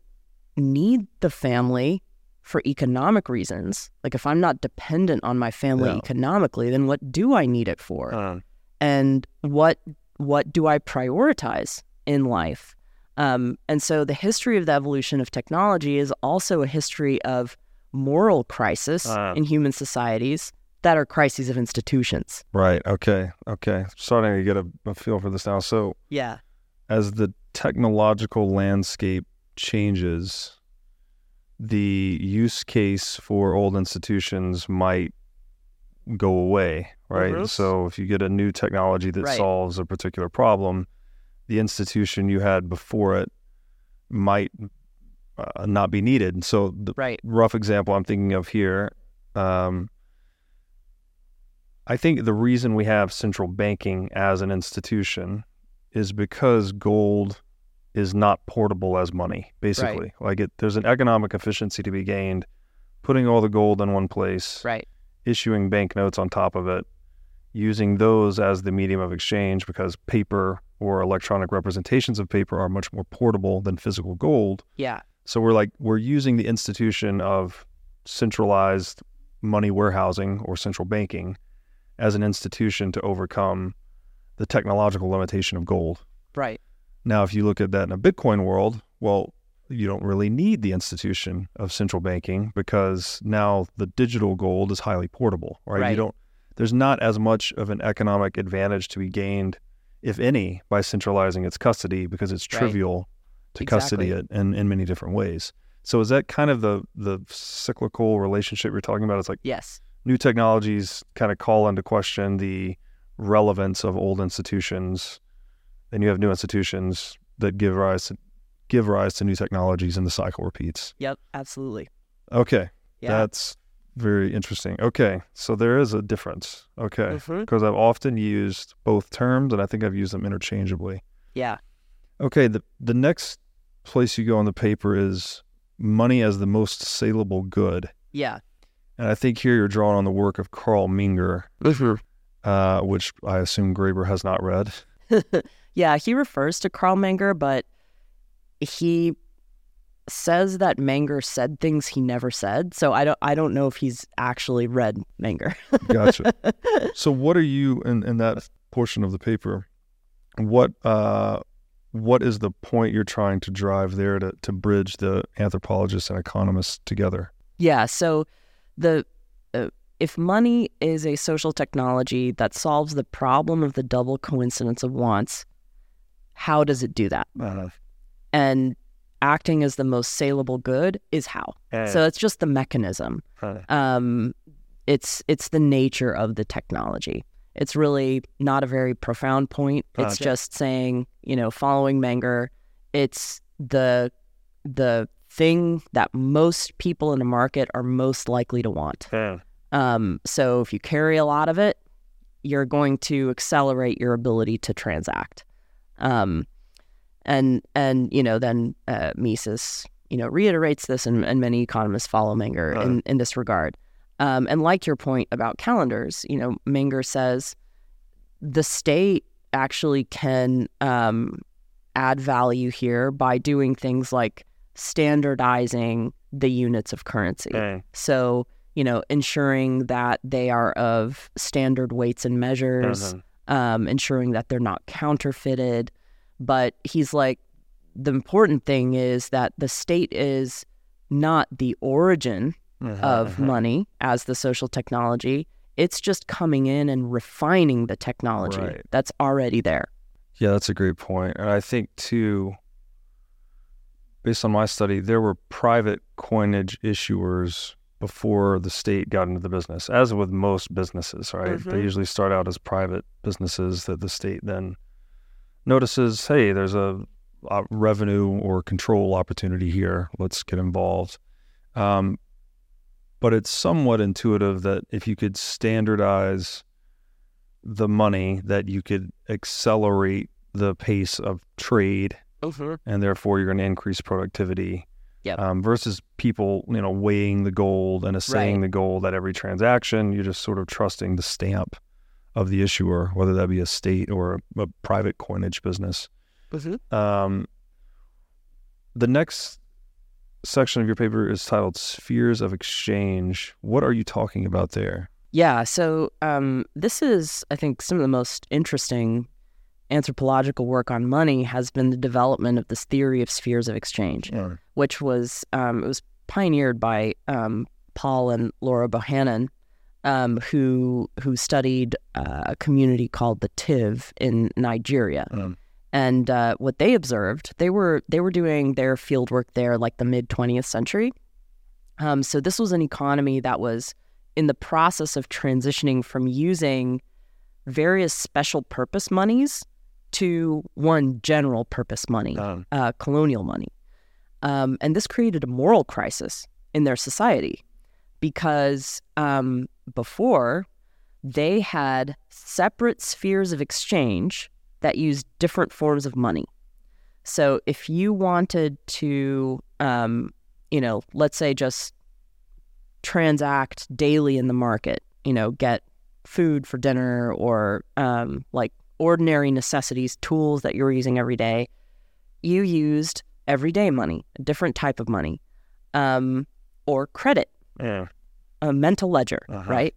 need the family for economic reasons, like if I'm not dependent on my family Yeah. economically, then what do I need it for? And what what do I prioritize in life? Um, and so the history of the evolution of technology is also a history of moral crisis Ah. in human societies that are crises of institutions. right. Okay. Okay. Starting to get a, a feel for this now. So, Yeah. as the technological landscape changes, the use case for old institutions might go away, right? Mhm. So if you get a new technology that Right. solves a particular problem, the institution you had before it might uh, not be needed. So the Right. rough example I'm thinking of here, um, I think the reason we have central banking as an institution is because gold is not portable as money, basically. Like it, there's an economic efficiency to be gained putting all the gold in one place, Right. issuing banknotes on top of it, using those as the medium of exchange because paper or electronic representations of paper are much more portable than physical gold. Yeah. So we're like we're using the institution of centralized money warehousing or central banking as an institution to overcome the technological limitation of gold. Right. Now, if you look at that in a Bitcoin world, well, you don't really need the institution of central banking because now the digital gold is highly portable, right? You don't there's not as much of an economic advantage to be gained, if any, by centralizing its custody because it's Right. trivial to custody it in, in many different ways. So is that kind of the the cyclical relationship you're talking about? It's like Yes. new technologies kind of call into question the relevance of old institutions, and you have new institutions that give rise to give rise to new technologies, and the cycle repeats. Yep. Absolutely. Okay, Yeah. that's very interesting. Okay, so there is a difference. Okay, because I've often used both terms, and I think I've used them interchangeably. Yeah. Okay, the the next place you go on the paper is money as the most saleable good. Yeah. And I think here you're drawing on the work of Carl Menger, uh, which I assume Graeber has not read. *laughs* yeah. He refers to Carl Menger, but he says that Menger said things he never said. So I don't I don't know if he's actually read Menger. Gotcha. *laughs* so, what are you in, in that portion of the paper? What uh, what is the point you're trying to drive there to, to bridge the anthropologists and economists together? Yeah. So the uh, if money is a social technology that solves the problem of the double coincidence of wants, how does it do that? And acting as the most saleable good is how. So it's just the mechanism. Um, it's it's the nature of the technology. It's really not a very profound point. It's Okay. just saying, you know, following Menger, it's the the thing that most people in a market are most likely to want. Um, so if you carry a lot of it, you're going to accelerate your ability to transact. Um, And and you know then uh, Mises you know reiterates this, and, and many economists follow Menger Right. in, in this regard. Um, and like your point about calendars, you know Menger says the state actually can um, add value here by doing things like standardizing the units of currency. Okay. So, you know, ensuring that they are of standard weights and measures, Mhm. um, ensuring that they're not counterfeited. But he's like, the important thing is that the state is not the origin Mhm. of Mhm. money as the social technology. It's just coming in and refining the technology Right. that's already there. Yeah, that's a great point. And I think too, based on my study, there were private coinage issuers before the state got into the business, as with most businesses, right? They Mhm. usually start out as private businesses that the state then notices, hey, there's a, a revenue or control opportunity here. Let's get involved. Um, but it's somewhat intuitive that if you could standardize the money, that you could accelerate the pace of trade, and therefore you're going to increase productivity. Yep. Um, versus people, you know, weighing the gold and assaying Right. the gold at every transaction. You're just sort of trusting the stamp of the issuer, whether that be a state or a, a private coinage business. Um, the next section of your paper is titled "Spheres of Exchange." What are you talking about there? Yeah, so um, this is, I think, some of the most interesting anthropological work on money has been the development of this theory of spheres of exchange, which was um, it was pioneered by um, Paul and Laura Bohannan, um, who who studied uh, a community called the Tiv in Nigeria. Mm. And uh, what they observed, they were they were doing their field work there like the mid 20th century. Um, so this was an economy that was in the process of transitioning from using various special purpose monies to one general purpose money, Um, uh, colonial money. Um, and this created a moral crisis in their society because um, before they had separate spheres of exchange that used different forms of money. So if you wanted to, um, you know, let's say just transact daily in the market, you know, get food for dinner or um, like ordinary necessities, tools that you're using every day, you used everyday money, a different type of money, um, or credit, yeah. A mental ledger, Uh-huh. right?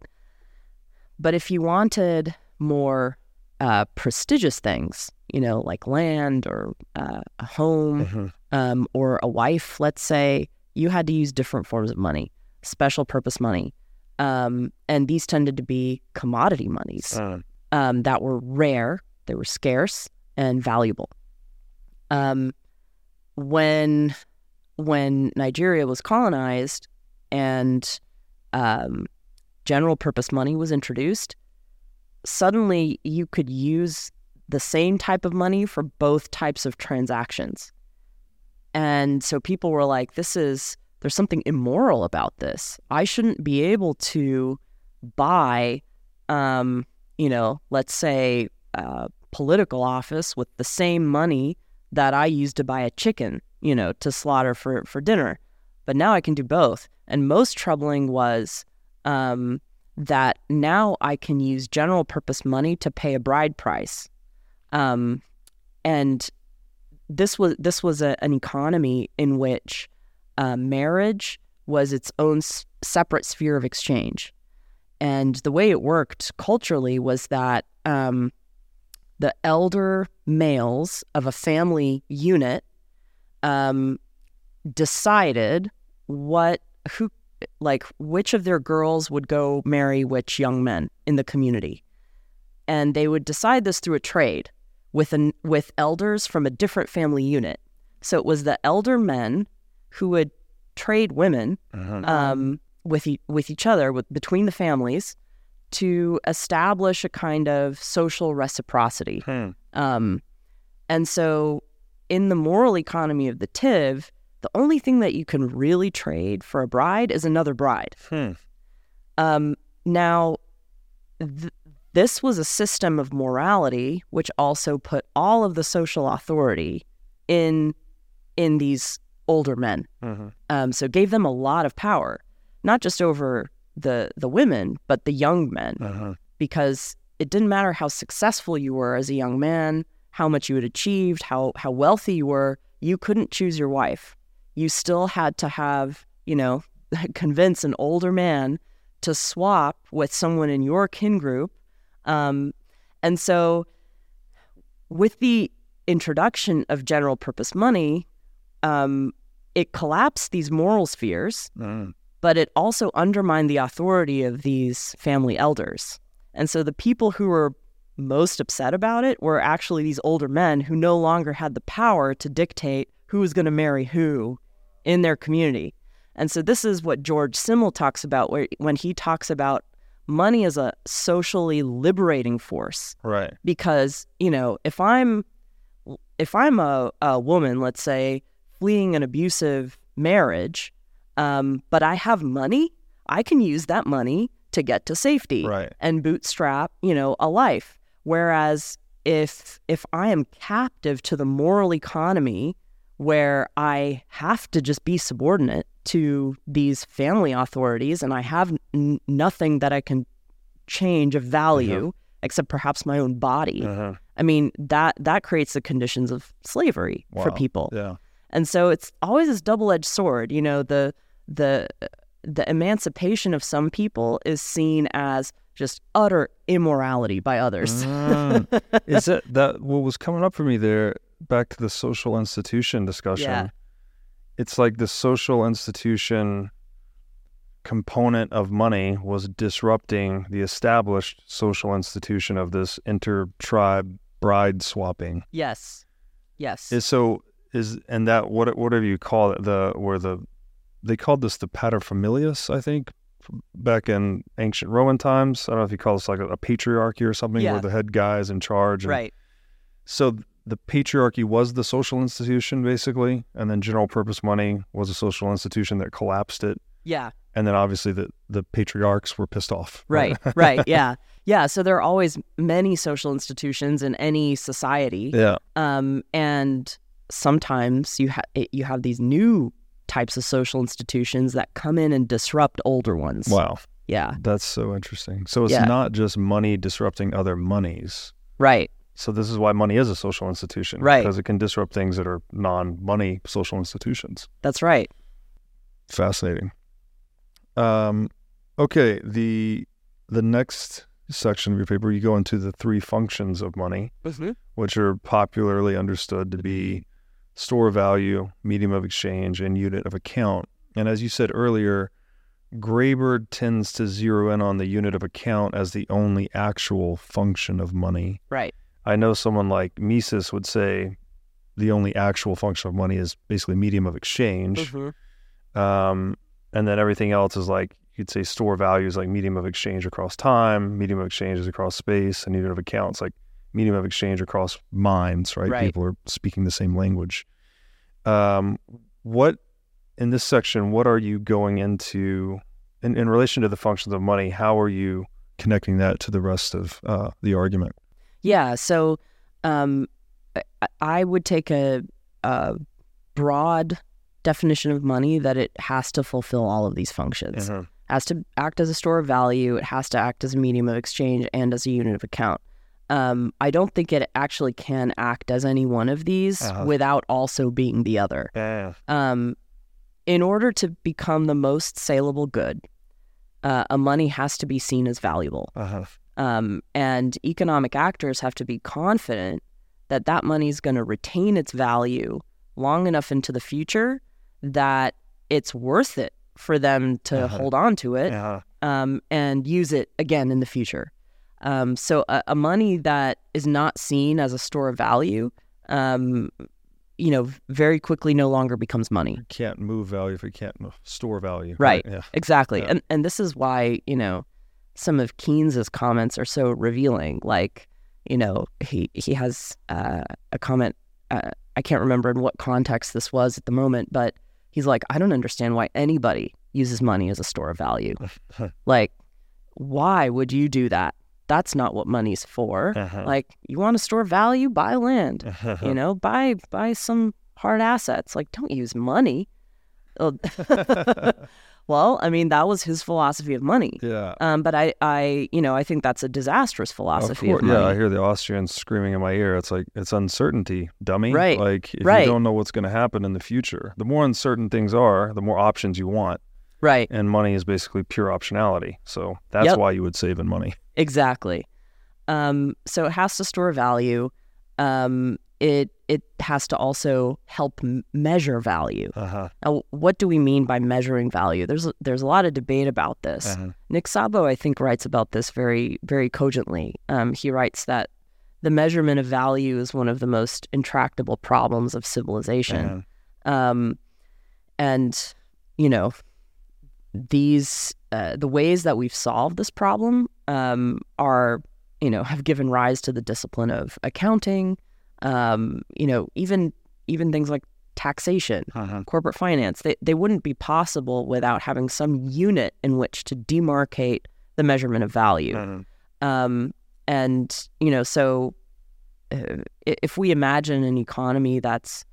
But if you wanted more uh, prestigious things, you know, like land or uh, a home Mhm. um, or a wife, let's say, you had to use different forms of money, special purpose money. Um, and these tended to be commodity monies Um, um, that were rare, they were scarce and valuable. Um, when when Nigeria was colonized and um, general purpose money was introduced, suddenly you could use the same type of money for both types of transactions. And so people were like, this is, there's something immoral about this. I shouldn't be able to buy, um, you know, let's say, political office with the same money that I used to buy a chicken, you know, to slaughter for, for dinner. But now I can do both. And most troubling was um, that now I can use general purpose money to pay a bride price. Um, and this was this was a, an economy in which uh, marriage was its own s- separate sphere of exchange. And the way it worked culturally was that um, the elder males of a family unit um, decided what who like which of their girls would go marry which young men in the community, and they would decide this through a trade with an with elders from a different family unit. So it was the elder men who would trade women mhm. um, with e- with each other with between the families to establish a kind of social reciprocity. Hmm. Um, and so, in the moral economy of the Tiv, the only thing that you can really trade for a bride is another bride. Hmm. Um, now, th- this was a system of morality which also put all of the social authority in in these older men. Mm-hmm. Um, so it gave them a lot of power, not just over the the women, but the young men, Uh-huh. because it didn't matter how successful you were as a young man, how much you had achieved, how how wealthy you were, you couldn't choose your wife. You still had to have, you know, *laughs* convince an older man to swap with someone in your kin group. Um, and so, with the introduction of general purpose money, um, it collapsed these moral spheres, Mm. but it also undermined the authority of these family elders. And so the people who were most upset about it were actually these older men who no longer had the power to dictate who was going to marry who in their community. And so this is what George Simmel talks about where, when he talks about money as a socially liberating force Right. because you know if i'm if i'm a, a woman let's say fleeing an abusive marriage um, but i have money i can use that money to get to safety Right. and bootstrap you know a life whereas if if i am captive to the moral economy where i have to just be subordinate to these family authorities and i have n- nothing that i can change of value except perhaps my own body Uh-huh. i mean that that creates the conditions of slavery for people Yeah. and so it's always this double-edged sword you know the the the emancipation of some people is seen as just utter immorality by others Mm. Is that that what was coming up for me there? Back to the social institution discussion. Yeah. It's like the social institution component of money was disrupting the established social institution of this inter-tribe bride swapping. yes yes Is so is and that what whatever you call it the where the they called this the paterfamilias I think back in ancient Roman times. I don't know if you call this like a, a patriarchy or something Yeah. where the head guy is in charge. and- right So the patriarchy was the social institution basically, and then general purpose money was a social institution that collapsed it. yeah And then obviously the the patriarchs were pissed off. right *laughs* right yeah yeah so there are always many social institutions in any society Yeah. um, and sometimes you have you have these new types of social institutions that come in and disrupt older ones. Wow. Yeah, That's so interesting. So it's Yeah. not just money disrupting other monies. right. So this is why money is a social institution, Right. Because it can disrupt things that are non-money social institutions. That's right. Fascinating. Um, okay, the the next section of your paper, you go into the three functions of money, which are popularly understood to be store value, medium of exchange, and unit of account. And as you said earlier, Graeber tends to zero in on the unit of account as the only actual function of money. Right. I know someone like Mises would say the only actual function of money is basically medium of exchange. Um, and then everything else is like you'd say store values like medium of exchange across time, medium of exchange is across space, and unit of accounts like medium of exchange across minds, right? Right. People are speaking the same language. Um, what in this section, what are you going into in, in relation to the functions of money? How are you connecting that to the rest of uh, the argument? Yeah. So um, I- I would take a, a broad definition of money that it has to fulfill all of these functions. Uh-huh. has to act as a store of value. It has to act as a medium of exchange and as a unit of account. Um, I don't think it actually can act as any one of these Uh-huh. without also being the other. Yeah. Um, in order to become the most saleable good, uh, a money has to be seen as valuable. Uh-huh. Um, and economic actors have to be confident that that money is going to retain its value long enough into the future that it's worth it for them to Uh-huh. hold on to it Yeah. um, and use it again in the future. Um, so a, a money that is not seen as a store of value, um, you know, very quickly no longer becomes money. You Can't move value if it can't store value. Right. Yeah. Exactly. Yeah. And and this is why, you know, some of Keynes's comments are so revealing. Like, you know, he he has uh, a comment. Uh, I can't remember in what context this was at the moment, but he's like, I don't understand why anybody uses money as a store of value. *laughs* like, why would you do that? that's not what money's for. Uh-huh. Like you want to store value, buy land. you *laughs* know, buy buy some hard assets. Like don't use money. *laughs* Well, I mean, that was his philosophy of money. yeah. Um, but I, I, you know, I think that's a disastrous philosophy of, course, money. yeah, I hear the Austrians screaming in my ear. It's like it's uncertainty, dummy. Right, Like if right. you don't know what's going to happen in the future, the more uncertain things are, the more options you want, Right. and money is basically pure optionality. So that's Yep. why you would save in money. Exactly. Um, so it has to store value. Um, it it has to also help m- measure value. Uh huh. Now, what do we mean by measuring value? There's a, there's a lot of debate about this. Uh-huh. Nick Szabo, I think, writes about this very very cogently. Um, he writes that the measurement of value is one of the most intractable problems of civilization. Um, and you know, these uh, the ways that we've solved this problem um, are you know have given rise to the discipline of accounting. Um, you know, even even things like taxation, Uh-huh. corporate finance. They they wouldn't be possible without having some unit in which to demarcate the measurement of value. Uh-huh. Um, and you know, so uh, if we imagine an economy that's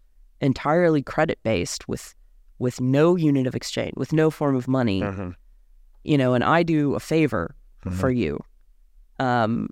entirely credit based with with no unit of exchange, with no form of money, Uh-huh. you know, and I do a favor Mhm. for you, um,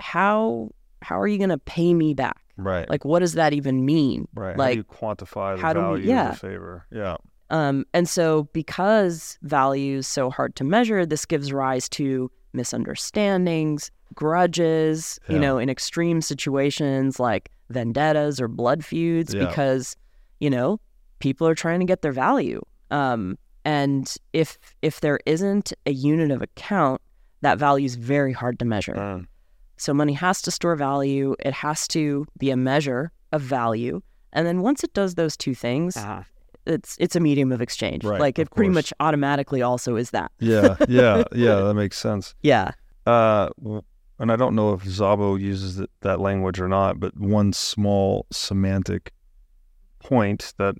how how are you going to pay me back? Right. Like, what does that even mean? right. how do you quantify the do we- value yeah. of the favor? Yeah. Um, and so, because value is so hard to measure, this gives rise to misunderstandings, grudges, you know, in extreme situations like vendettas or blood feuds, Yeah. because, you know, people are trying to get their value. Um, and if if there isn't a unit of account, that value is very hard to measure. Uh, So money has to store value. It has to be a measure of value. And then once it does those two things, it's it's a medium of exchange. Right, like it pretty course. much automatically also is that. yeah. *laughs* Yeah. Yeah. That makes sense. Yeah. Uh, and I don't know if Szabo uses th- that language or not, but one small semantic point that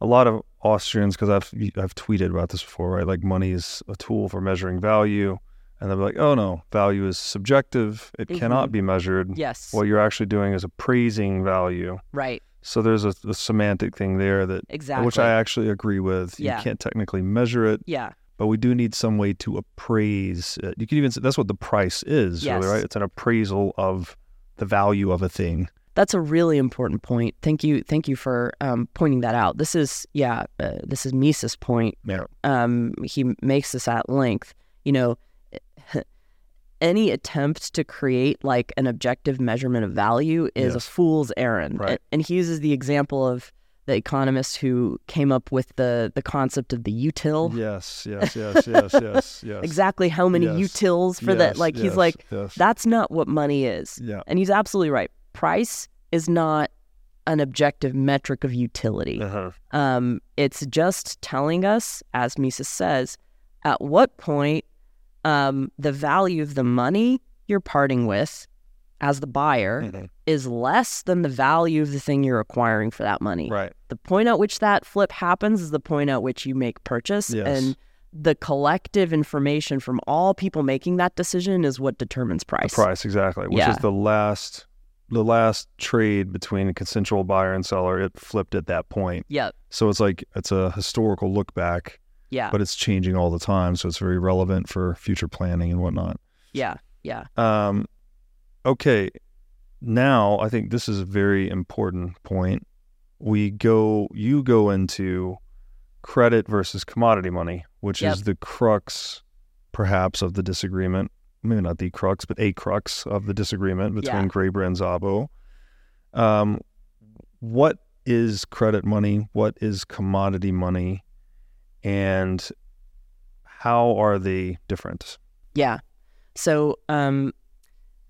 a lot of Austrians, because I've I've tweeted about this before, right? Like money is a tool for measuring value, and they're like, oh no, value is subjective; it cannot Mhm. be measured. Yes. What you're actually doing is appraising value. right. So there's a, a semantic thing there that, Exactly. which I actually agree with. Yeah. You can't technically measure it, yeah. but we do need some way to appraise it. You can even say that's what the price is, really, Yes. right? It's an appraisal of the value of a thing. That's a really important point. Thank you. Thank you for um, pointing that out. This is yeah. Uh, this is Mises' point. Yeah. Um, he makes this at length. You know, any attempt to create like an objective measurement of value is a fool's errand. Right. And, he uses the example of the economist who came up with the the concept of the util. Yes, yes, yes, yes, *laughs* yes, yes. Exactly how many Yes. utils for that? Yes, Like he's like, yes. that's not what money is. yeah, And he's absolutely right. Price is not an objective metric of utility. uh-huh. Um, it's just telling us, as Mises says, at what point um, the value of the money you're parting with as the buyer Mhm. is less than the value of the thing you're acquiring for that money. right. The point at which that flip happens is the point at which you make purchase. Yes. And the collective information from all people making that decision is what determines price. The price exactly, which Yeah. is the last, the last trade between a consensual buyer and seller. It flipped at that point, Yep. so it's like it's a historical look back, Yeah. but it's changing all the time, so it's very relevant for future planning and whatnot. yeah. Yeah. Um, okay, now I think this is a very important point. We go, you go into credit versus commodity money, which Yep. is the crux, perhaps, of the disagreement. Maybe not the crux, but a crux of the disagreement between Yeah. Graeber and Szabo. Um, what is credit money? What is commodity money? And how are they different? Yeah. So, um,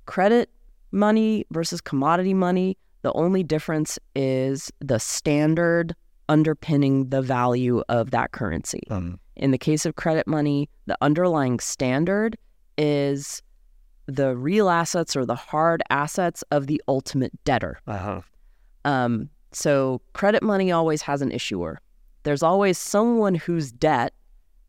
credit money versus commodity money, the only difference is the standard underpinning the value of that currency. Um, In the case of credit money, the underlying standard is the real assets or the hard assets of the ultimate debtor. uh-huh. Um, so credit money always has an issuer. There's always someone whose debt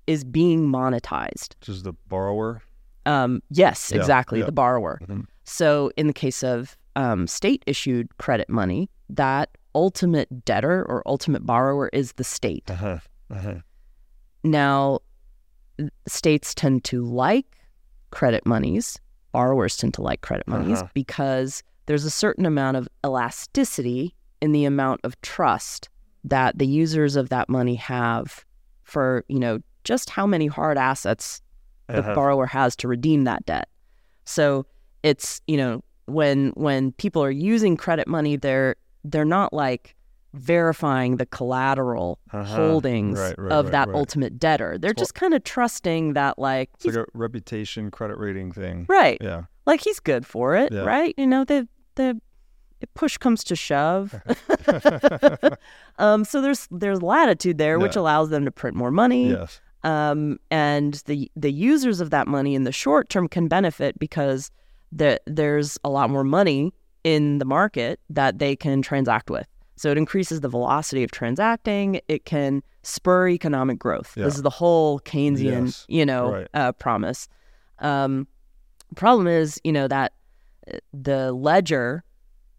is being monetized. Which is the borrower. Um, yes, Yeah, exactly, yeah. the borrower. Mhm. So in the case of um, state issued credit money, that ultimate debtor or ultimate borrower is the state. Uh-huh. Uh-huh. Now, states tend to like credit monies, borrowers tend to like credit monies Uh-huh. because there's a certain amount of elasticity in the amount of trust that the users of that money have for, you know, just how many hard assets the Uh-huh. borrower has to redeem that debt. So it's, you know, when when people are using credit money, they're they're not like verifying the collateral Uh-huh. holdings Right, right, of right, that ultimate debtor. They're It's just kind of trusting that like It's like a reputation credit rating thing. right, Yeah. like he's good for it, Yeah. right? You know, the the push comes to shove. *laughs* *laughs* um, so there's there's latitude there, which allows them to print more money. yes. um, and the the users of that money in the short term can benefit because the, there's a lot more money in the market that they can transact with. So it increases the velocity of transacting. It can spur economic growth. Yeah. This is the whole Keynesian, Yes. you know, Right. uh, promise. Um, problem is, you know, that uh, the ledger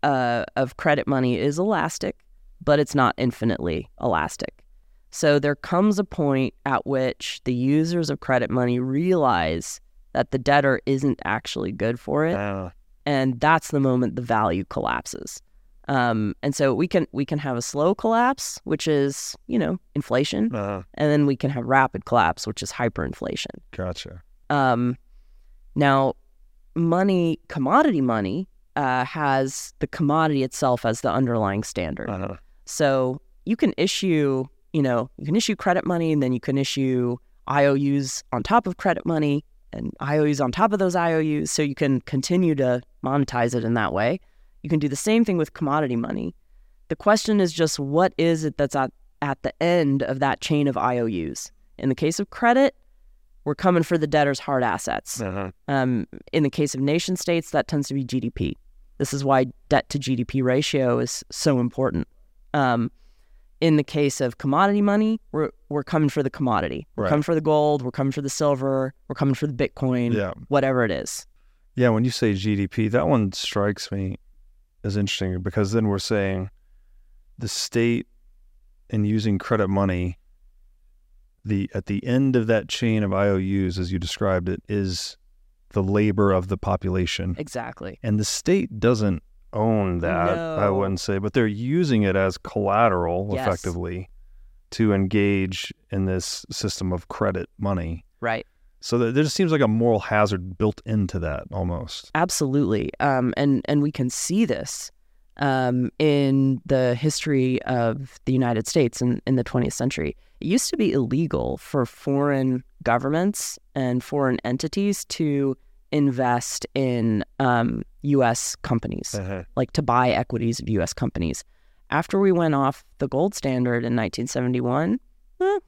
uh, of credit money is elastic, but it's not infinitely elastic. So there comes a point at which the users of credit money realize that the debtor isn't actually good for it, Uh, and that's the moment the value collapses. Um, and so we can we can have a slow collapse, which is you know inflation, uh, and then we can have rapid collapse, which is hyperinflation. gotcha. Um, now, money, commodity money, uh, has the commodity itself as the underlying standard. Uh-huh. So you can issue, you know, you can issue credit money and then you can issue IOUs on top of credit money and IOUs on top of those IOUs. So you can continue to monetize it in that way. You can do the same thing with commodity money. The question is just what is it that's at, at the end of that chain of IOUs? In the case of credit, we're coming for the debtor's hard assets. Uh-huh. Um, in the case of nation states, that tends to be GDP. This is why debt to GDP ratio is so important. Um, in the case of commodity money, we're we're coming for the commodity. We're Right. coming for the gold. We're coming for the silver. We're coming for the Bitcoin. Yeah. Whatever it is. Yeah, when you say GDP, that one strikes me as interesting because then we're saying the state in using credit money, the at the end of that chain of IOUs, as you described it, is the labor of the population. Exactly. And the state doesn't own that, I wouldn't say, but they're using it as collateral Yes. effectively to engage in this system of credit money. Right. So there there just seems like a moral hazard built into that almost. Absolutely. Um, and and we can see this um, in the history of the United States in, in the 20th century. It used to be illegal for foreign governments and foreign entities to invest in um, U.S. companies, like to buy equities of U.S. companies. After we went off the gold standard in 1971, eh,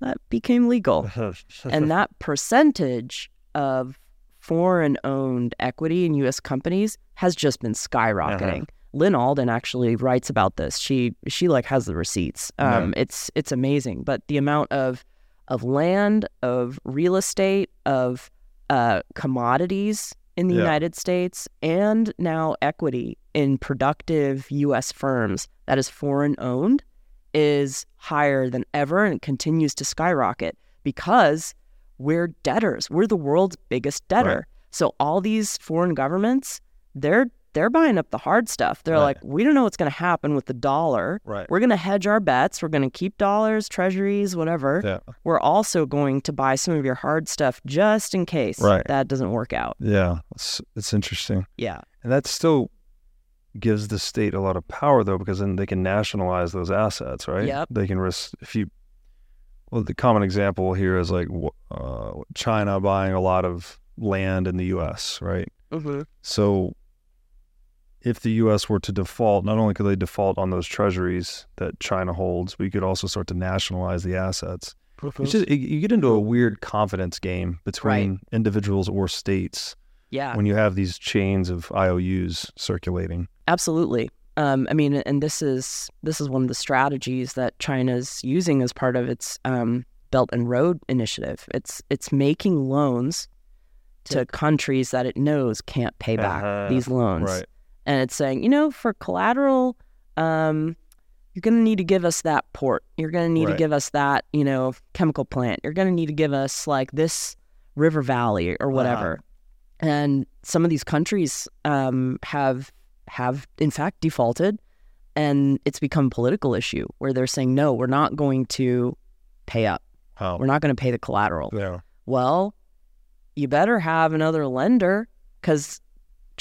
that became legal *laughs* and that percentage of foreign owned equity in US companies has just been skyrocketing. Lynn Alden actually writes about this. She she like has the receipts. Um, it's it's amazing. But the amount of of land, of real estate, of uh, commodities in the Yeah. United States, and now equity in productive U.S. firms that is foreign owned is higher than ever and continues to skyrocket because we're debtors. We're the world's biggest debtor. Right. So all these foreign governments, they're they're buying up the hard stuff. They're Right. like, we don't know what's going to happen with the dollar. Right. We're going to hedge our bets. We're going to keep dollars, treasuries, whatever. Yeah. We're also going to buy some of your hard stuff just in case Right. that doesn't work out. Yeah. It's, it's interesting. Yeah. And that still gives the state a lot of power, though, because then they can nationalize those assets, right? Yep. They can risk, if you, well, the common example here is like uh, China buying a lot of land in the U.S., right? Mm-hmm. So if the U.S. were to default, not only could they default on those treasuries that China holds, but you could also start to nationalize the assets. It's just, it- you get into a weird confidence game between individuals or states Yeah. when you have these chains of IOUs circulating. Absolutely. Um, I mean, and this is this is one of the strategies that China's using as part of its um, Belt and Road Initiative. It's it's making loans to countries that it knows can't pay back Uh-huh. these loans. Right. And it's saying, you know, for collateral, um, you're going to need to give us that port. You're going to need to give us that, you know, chemical plant. You're going to need to give us like this river valley or whatever. And some of these countries um, have have in fact defaulted, and it's become a political issue where they're saying, no, we're not going to pay up. Oh. We're not going to pay the collateral. Yeah. Well, you better have another lender because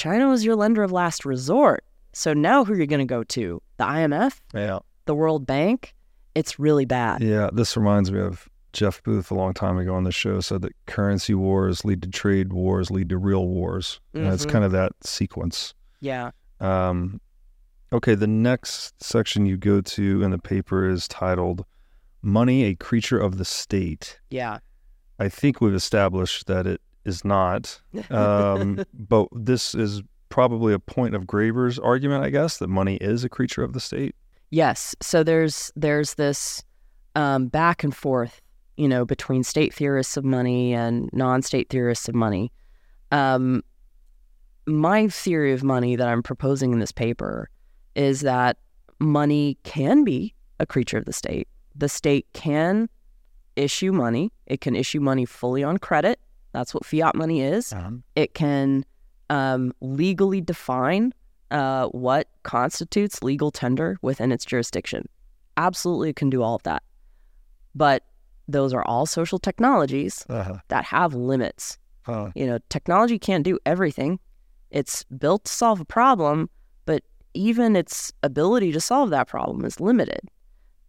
China was your lender of last resort. So now who are you going to go to? The IMF? Yeah. The World Bank? It's really bad. Yeah. This reminds me of Jeff Booth a long time ago on the show said that currency wars lead to trade wars, lead to real wars. And it's Mhm. kind of that sequence. Yeah. Um, okay, the next section you go to in the paper is titled Money, a Creature of the State. Yeah. I think we've established that it is not. *laughs* Um, but this is probably a point of Graeber's argument, I guess, that money is a creature of the state. Yes. So there's there's this um, back and forth, you know, between state theorists of money and non-state theorists of money. Um, my theory of money that I'm proposing in this paper is that money can be a creature of the state. The state can issue money. It can issue money fully on credit. That's what fiat money is. It can um, legally define uh, what constitutes legal tender within its jurisdiction. Absolutely, it can do all of that. But those are all social technologies Uh-huh. that have limits. Uh, You know, technology can't do everything. It's built to solve a problem, but even its ability to solve that problem is limited.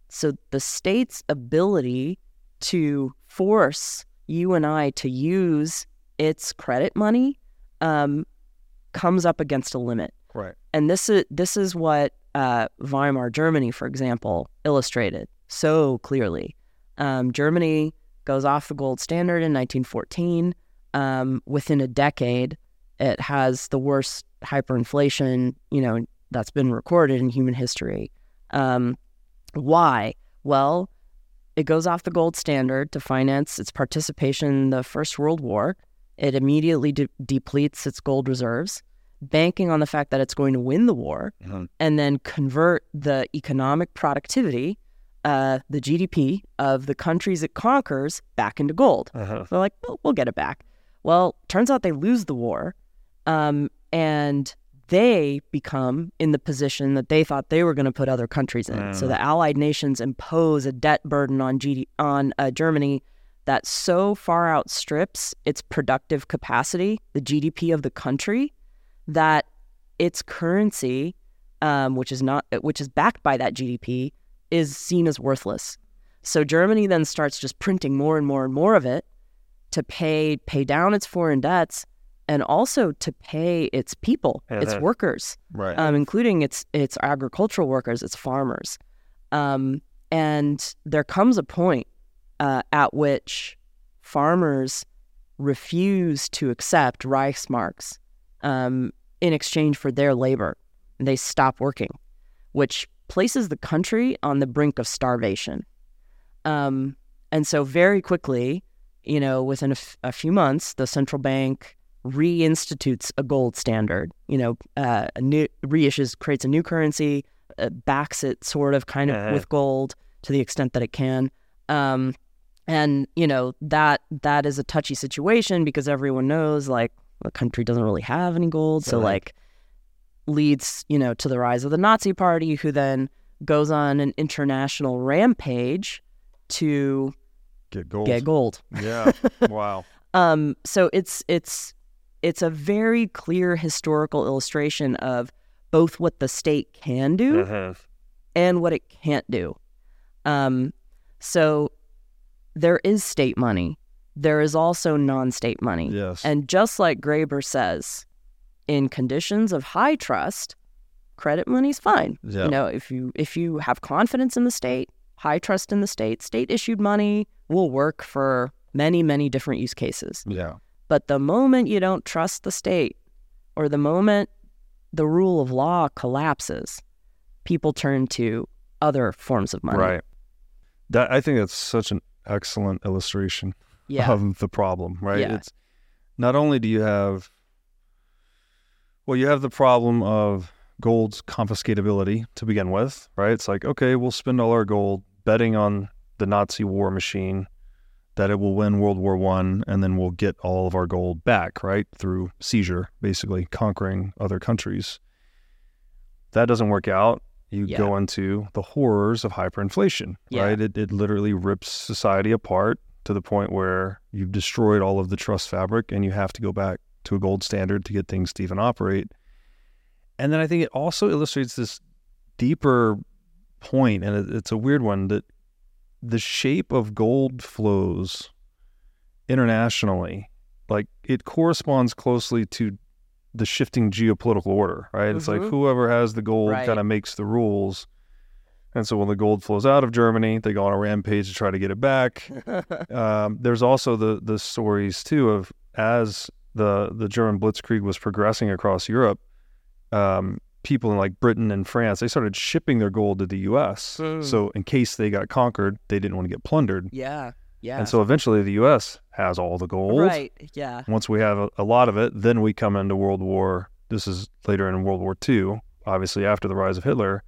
So the state's ability to force you and I to use its credit money um, comes up against a limit right. and this is this is what uh, Weimar Germany, for example, illustrated so clearly. Um, Germany goes off the gold standard in 1914. Um, within a decade, it has the worst hyperinflation, you know, that's been recorded in human history. Um, why? Well, it goes off the gold standard to finance its participation in the First World War. It immediately de- depletes its gold reserves banking on the fact that it's going to win the war Mhm. and then convert the economic productivity, uh, the GDP of the countries it conquers back into gold. Uh-huh. They're like, well, we'll get it back. Well, turns out they lose the war, um, and they become in the position that they thought they were going to put other countries in. So the Allied nations impose a debt burden on GD- on uh, Germany that so far outstrips its productive capacity, the GDP of the country, that its currency, um, which is not which is backed by that GDP, is seen as worthless. So Germany then starts just printing more and more and more of it to pay pay down its foreign debts and also to pay its people, its Uh-huh. workers, Right. um, including its its agricultural workers, its farmers. Um, and there comes a point uh, at which farmers refuse to accept Reichsmarks um, in exchange for their labor. They stop working, which places the country on the brink of starvation. Um, and so, very quickly, you know, within a, f- a few months, the central bank reinstitutes a gold standard. You know, uh, new reissues, creates a new currency, uh, backs it sort of kind of Uh-huh. with gold to the extent that it can. Um, and you know that that is a touchy situation because everyone knows like the country doesn't really have any gold, so Right. like leads you know to the rise of the Nazi Party, who then goes on an international rampage to Get gold. get gold. Yeah. *laughs* wow. Um, so it's it's it's a very clear historical illustration of both what the state can do Uh-huh. and what it can't do. Um, so there is state money. There is also non-state money. Yes. And just like Graeber says, in conditions of high trust, credit money's fine. Yeah. You know, if you if you have confidence in the state, high trust in the state, state issued money will work for many, many different use cases. yeah. But the moment you don't trust the state or the moment the rule of law collapses, people turn to other forms of money. Right. That I think that's such an excellent illustration Yeah. of the problem, right? Yeah. It's not only do you have, well, you have the problem of gold's confiscatability to begin with, right? It's like, okay, we'll spend all our gold betting on the Nazi war machine that it will win World War One, and then we'll get all of our gold back, right, through seizure, basically conquering other countries. That doesn't work out. You Yeah. go into the horrors of hyperinflation, Yeah. right? It, it literally rips society apart to the point where you've destroyed all of the trust fabric, and you have to go back to a gold standard to get things to even operate. And then I think it also illustrates this deeper point, and it, it's a weird one that the shape of gold flows internationally, like it corresponds closely to the shifting geopolitical order, right? It's like Mhm. whoever has the gold Right. kind of makes the rules. And so when the gold flows out of Germany, they go on a rampage to try to get it back. *laughs* Um, there's also the the stories too of as the the German Blitzkrieg was progressing across Europe, um, people in like Britain and France they started shipping their gold to the U.S. Mm. So in case they got conquered, they didn't want to get plundered, yeah, yeah. and so eventually the U.S. has all the gold. right, yeah, Once we have a, a lot of it, then we come into World War. This is later in World War II, obviously after the rise of Hitler.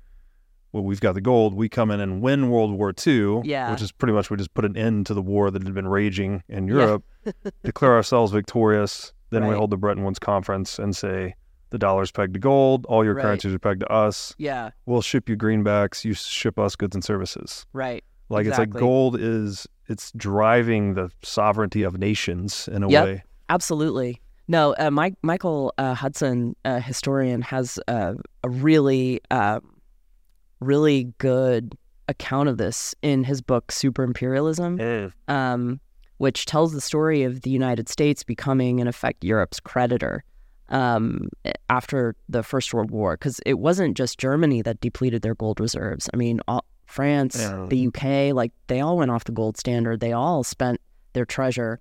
Well, we've got the gold. We come in and win World War II, Yeah. which is pretty much we just put an end to the war that had been raging in Europe, *laughs* declare ourselves victorious. Then we hold the Bretton Woods Conference and say the dollar's pegged to gold. All your Right. currencies are pegged to us. yeah, We'll ship you greenbacks. You ship us goods and services. right. Like it's like gold is it's driving the sovereignty of nations in a Yep. way. Absolutely. No, uh, Mike, Michael uh, Hudson, a historian, has uh, a really, uh, really good account of this in his book Super Imperialism, um, which tells the story of the United States becoming, in effect, Europe's creditor um, after the First World War. Because it wasn't just Germany that depleted their gold reserves. I mean, all, France, Yeah. the UK, like they all went off the gold standard. They all spent their treasure.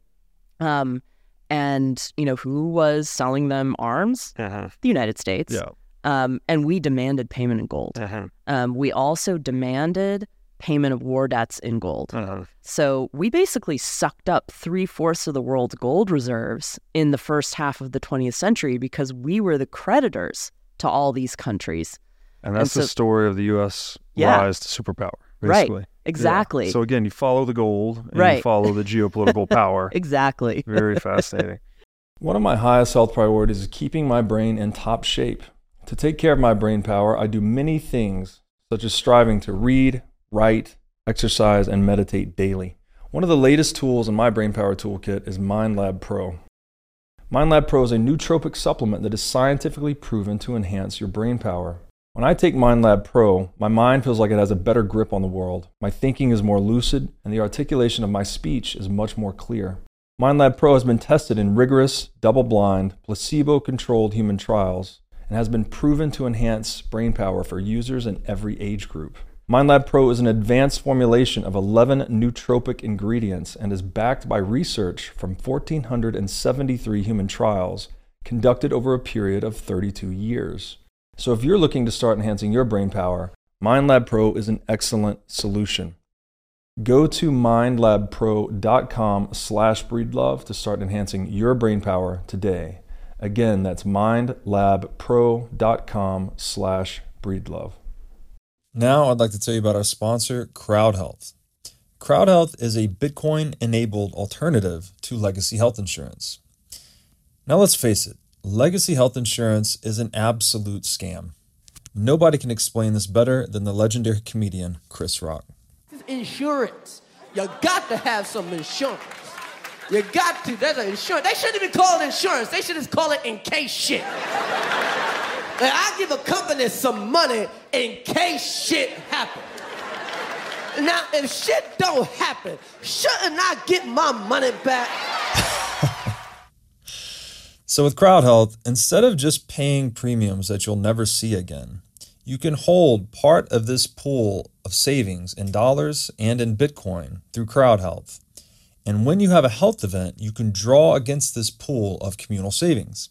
Um, and you know who was selling them arms? The United States. Yeah. Um, and we demanded payment in gold. Um, we also demanded payment of war debts in gold. Uh-huh. So we basically sucked up three fourths of the world's gold reserves in the first half of the 20th century because we were the creditors to all these countries. And that's the so- story of the U.S. Yeah. rise to superpower, Right. basically. Yeah. Exactly. So again, you follow the gold and you Right. follow the geopolitical *laughs* power. exactly. Very fascinating. *laughs* One of my highest health priorities is keeping my brain in top shape. To take care of my brain power, I do many things, such as striving to read, write, exercise, and meditate daily. One of the latest tools in my brain power toolkit is MindLab Pro. MindLab Pro is a nootropic supplement that is scientifically proven to enhance your brain power. When I take MindLab Pro, my mind feels like it has a better grip on the world. My thinking is more lucid, and the articulation of my speech is much more clear. MindLab Pro has been tested in rigorous, double blind, placebo controlled human trials and has been proven to enhance brain power for users in every age group. MindLab Pro is an advanced formulation of 11 nootropic ingredients and is backed by research from 1,473 human trials conducted over a period of 32 years. So if you're looking to start enhancing your brain power, MindLab Pro is an excellent solution. Go to mindlabpro.com slash breedlove to start enhancing your brain power today. Again, that's mindlabpro.com slash breedlove. Now, I'd like to tell you about our sponsor, CrowdHealth. CrowdHealth is a Bitcoin enabled alternative to legacy health insurance. Now, let's face it, legacy health insurance is an absolute scam. Nobody can explain this better than the legendary comedian Chris Rock. insurance. You got to have some insurance. You got to. There's an insurance. They shouldn't even call it insurance. They should just call it in case shit. And I give a company some money in case shit happens. Now, if shit don't happen, shouldn't I get my money back? So, with CrowdHealth, instead of just paying premiums that you'll never see again, you can hold part of this pool of savings in dollars and in Bitcoin through CrowdHealth. And when you have a health event, you can draw against this pool of communal savings.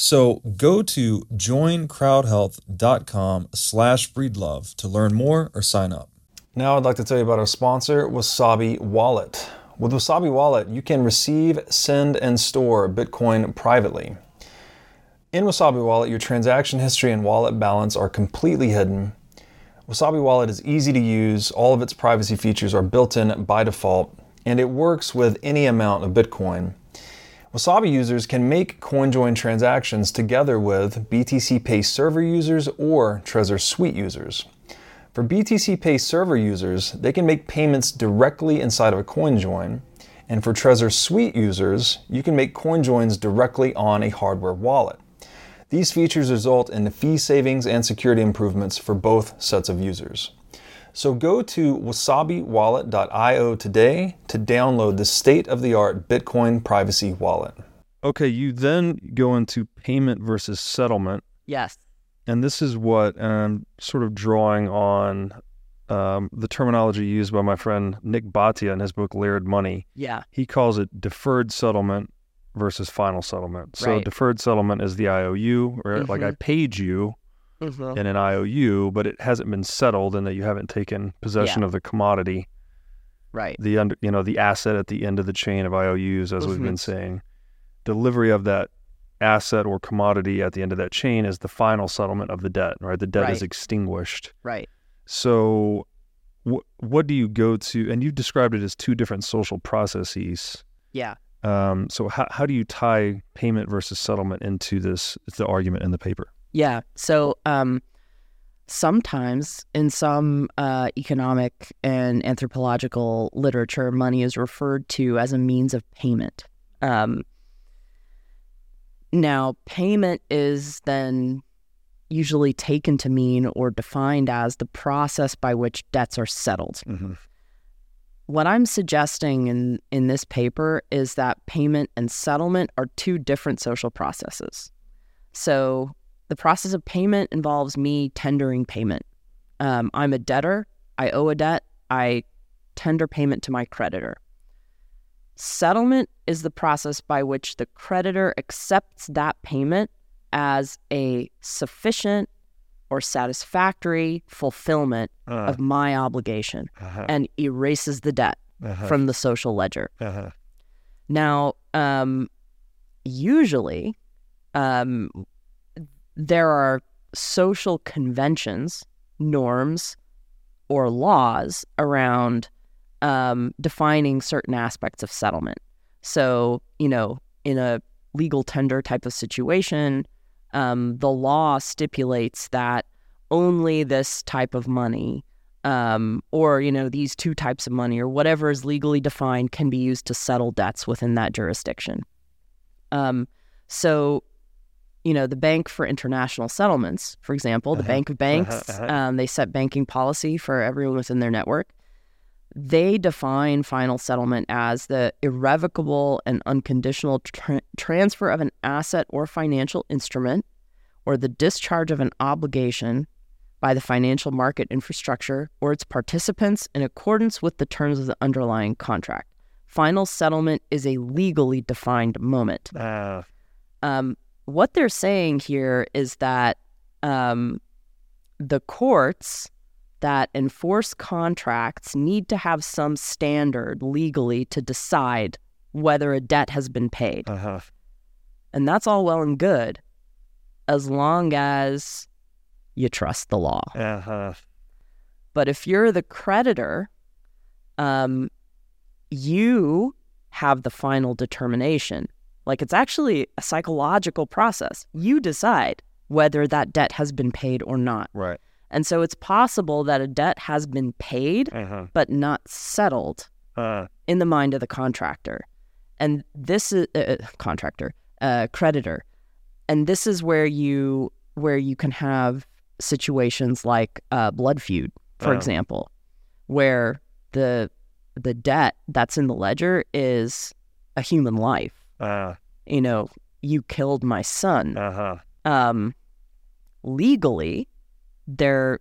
So go to joincrowdhealth.com slash breedlove to learn more or sign up. Now I'd like to tell you about our sponsor, Wasabi Wallet. With Wasabi Wallet, you can receive, send, and store Bitcoin privately. In Wasabi Wallet, your transaction history and wallet balance are completely hidden. Wasabi Wallet is easy to use, all of its privacy features are built in by default, and it works with any amount of Bitcoin. Wasabi users can make CoinJoin transactions together with BTC Pay server users or Trezor Suite users. For BTC Pay server users, they can make payments directly inside of a CoinJoin, and for Trezor Suite users, you can make CoinJoins directly on a hardware wallet. These features result in fee savings and security improvements for both sets of users. So go to wasabiwallet.io today to download the state of the art Bitcoin privacy wallet. Okay, you then go into payment versus settlement. Yes. And this is what, and I'm sort of drawing on um, the terminology used by my friend Nik Bhatia in his book Layered Money. Yeah. He calls it deferred settlement versus final settlement. So Right. deferred settlement is the IOU, right? Like I paid you Mm-hmm. in an IOU, but it hasn't been settled, and that you haven't taken possession of the commodity, Right. the under, you know, the asset at the end of the chain of IOUs, as we've Mhm. been saying. Delivery of that asset or commodity at the end of that chain is the final settlement of the debt, right? The debt is extinguished. Right. So, wh- what do you go to? And you described it as two different social processes. Yeah. Um, so, how, how do you tie payment versus settlement into this? The argument in the paper. Yeah. So um, sometimes in some uh, economic and anthropological literature, money is referred to as a means of payment. Um, now, payment is then usually taken to mean or defined as the process by which debts are settled. Mm-hmm. What I'm suggesting in, in this paper is that payment and settlement are two different social processes. So, the process of payment involves me tendering payment. Um, I'm a debtor, I owe a debt, I tender payment to my creditor. Settlement is the process by which the creditor accepts that payment as a sufficient or satisfactory fulfillment Uh, of my obligation uh-huh, and erases the debt uh-huh, from the social ledger. uh-huh. Now, um, usually, um, there are social conventions, norms, or laws around um, defining certain aspects of settlement. So, you know, in a legal tender type of situation, um, the law stipulates that only this type of money um, or you know these two types of money or whatever is legally defined can be used to settle debts within that jurisdiction. Um, so, you know, the Bank for International Settlements, for example, the Uh-huh, Bank of Banks, uh-huh, uh-huh. Um, they set banking policy for everyone within their network. They define final settlement as the irrevocable and unconditional tra- transfer of an asset or financial instrument or the discharge of an obligation by the financial market infrastructure or its participants in accordance with the terms of the underlying contract. Final settlement is a legally defined moment. Uh, Um, what they're saying here is that um, the courts that enforce contracts need to have some standard legally to decide whether a debt has been paid. uh-huh. And that's all well and good as long as you trust the law. Uh-huh. But if you're the creditor, um, you have the final determination. Like it's actually a psychological process. You decide whether that debt has been paid or not. Right. And so it's possible that a debt has been paid Uh-huh. but not settled Uh, in the mind of the contractor. And this is uh, uh, contractor, uh, creditor. And this is where you where you can have situations like uh, blood feud, for Oh. example, where the the debt that's in the ledger is a human life. Uh, You know, you killed my son. uh-huh. Um, legally, there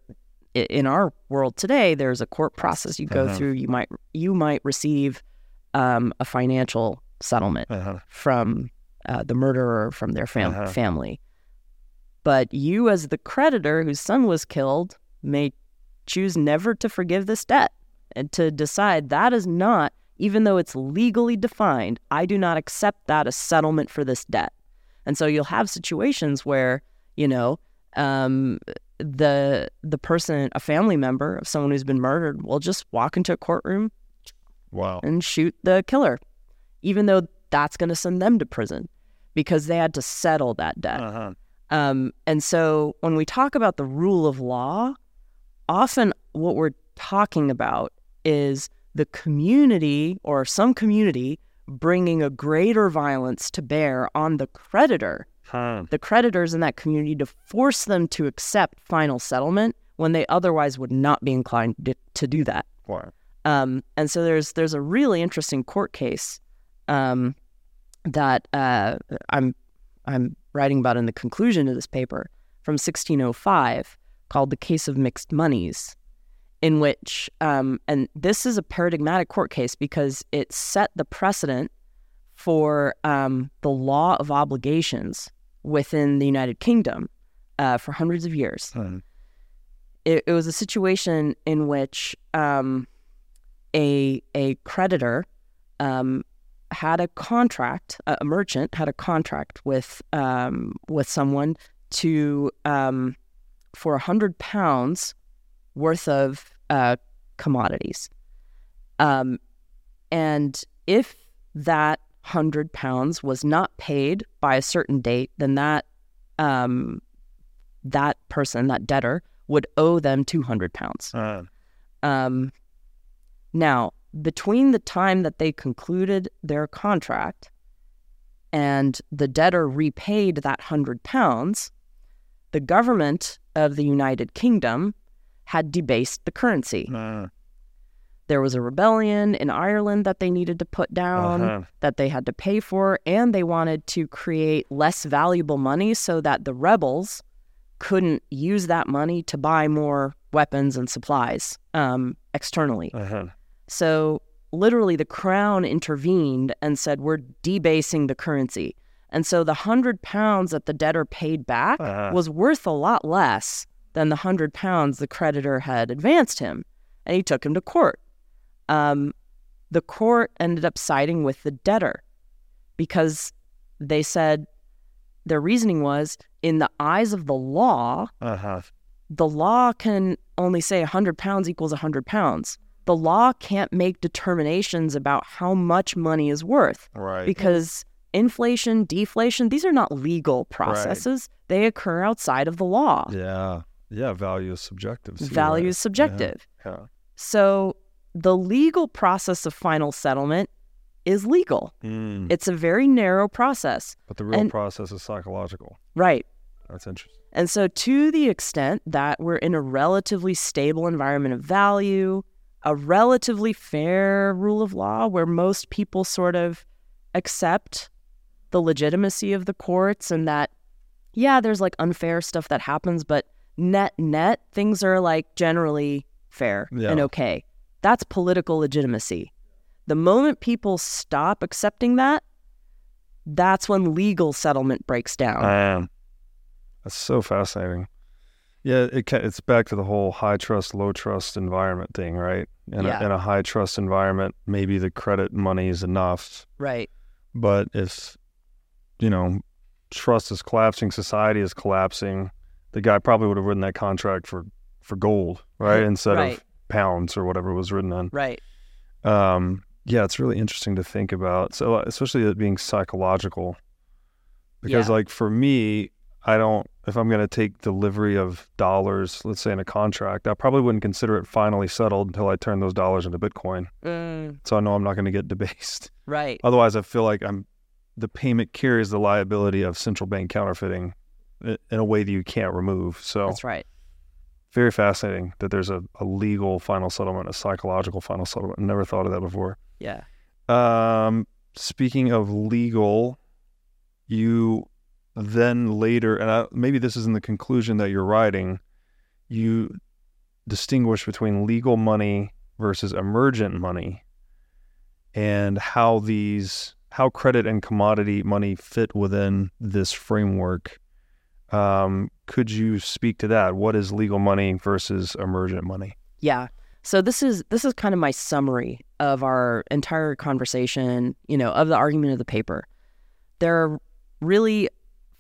in our world today, there's a court process you go Uh-huh. through. You might you might receive um, a financial settlement Uh-huh. from uh, the murderer from their fam- Uh-huh. family. But you, as the creditor whose son was killed, may choose never to forgive this debt and to decide that is not even though it's legally defined, I do not accept that as settlement for this debt. And so you'll have situations where, you know, um, the the person, a family member of someone who's been murdered, will just walk into a courtroom Wow. and shoot the killer, even though that's going to send them to prison because they had to settle that debt. Uh-huh. Um, and so when we talk about the rule of law, often what we're talking about is the community or some community bringing a greater violence to bear on the creditor, Huh. the creditors in that community to force them to accept final settlement when they otherwise would not be inclined to, to do that. Wow. Um, and so there's there's a really interesting court case um, that uh, I'm I'm writing about in the conclusion of this paper from 1605 called the case of mixed monies, in which um, and this is a paradigmatic court case because it set the precedent for um, the law of obligations within the United Kingdom uh, for hundreds of years Hmm. it, it was a situation in which um, a a creditor um, had a contract, a, a merchant had a contract with um, with someone to um, for a hundred pounds worth of uh, commodities, um, and if that hundred pounds was not paid by a certain date, then that um, that person, that debtor, would owe them 200 pounds. Uh, Um, now, between the time that they concluded their contract and the debtor repaid that 100 pounds, the government of the United Kingdom had debased the currency. uh, There was a rebellion in Ireland that they needed to put down, Uh-huh. that they had to pay for, and they wanted to create less valuable money so that the rebels couldn't use that money to buy more weapons and supplies um, externally. uh-huh. So literally, the crown intervened and said, "We're debasing the currency." And so the hundred pounds that the debtor paid back Uh-huh. was worth a lot less than the hundred pounds the creditor had advanced him, and he took him to court. Um, the court ended up siding with the debtor because they said their reasoning was, in the eyes of the law, Uh-huh. the law can only say 100 pounds equals 100 pounds. The law can't make determinations about how much money is worth Right. because inflation, deflation, these are not legal processes. Right. They occur outside of the law. yeah. Yeah. Value is subjective. so Value right. is subjective. Yeah. So the legal process of final settlement is legal. Mm. It's a very narrow process. But the real and- process is psychological. Right. That's interesting. And so, to the extent that we're in a relatively stable environment of value, a relatively fair rule of law where most people sort of accept the legitimacy of the courts and that, yeah, there's like unfair stuff that happens, but net, net, things are like generally fair Yeah. and okay. That's political legitimacy. The moment people stop accepting that, that's when legal settlement breaks down. Um, that's so fascinating. Yeah, it ca- it's back to the whole high trust, low trust environment thing, right? In, Yeah. a, in a high trust environment, maybe the credit money is enough, right. but if you know trust is collapsing, society is collapsing, the guy probably would have written that contract for for gold, right, *laughs* instead Right. of pounds or whatever it was written on. Right. Um, yeah, it's really interesting to think about. So, uh, especially it being psychological, because Yeah. like for me, I don't. If I'm going to take delivery of dollars, let's say in a contract, I probably wouldn't consider it finally settled until I turn those dollars into Bitcoin. Mm, So I know I'm not going to get *laughs* debased. right. Otherwise, I feel like I'm. The payment carries the liability of central bank counterfeiting in a way that you can't remove. So That's right. very fascinating that there's a, a legal final settlement, a psychological final settlement. Never thought of that before. Yeah. Um, speaking of legal, you then later, and I, maybe this is in the conclusion that you're writing, you distinguish between legal money versus emergent money, and how these, how credit and commodity money fit within this framework. Um, could you speak to that? What is legal money versus emergent money? Yeah. So this is this is kind of my summary of our entire conversation, you know, of the argument of the paper. There are really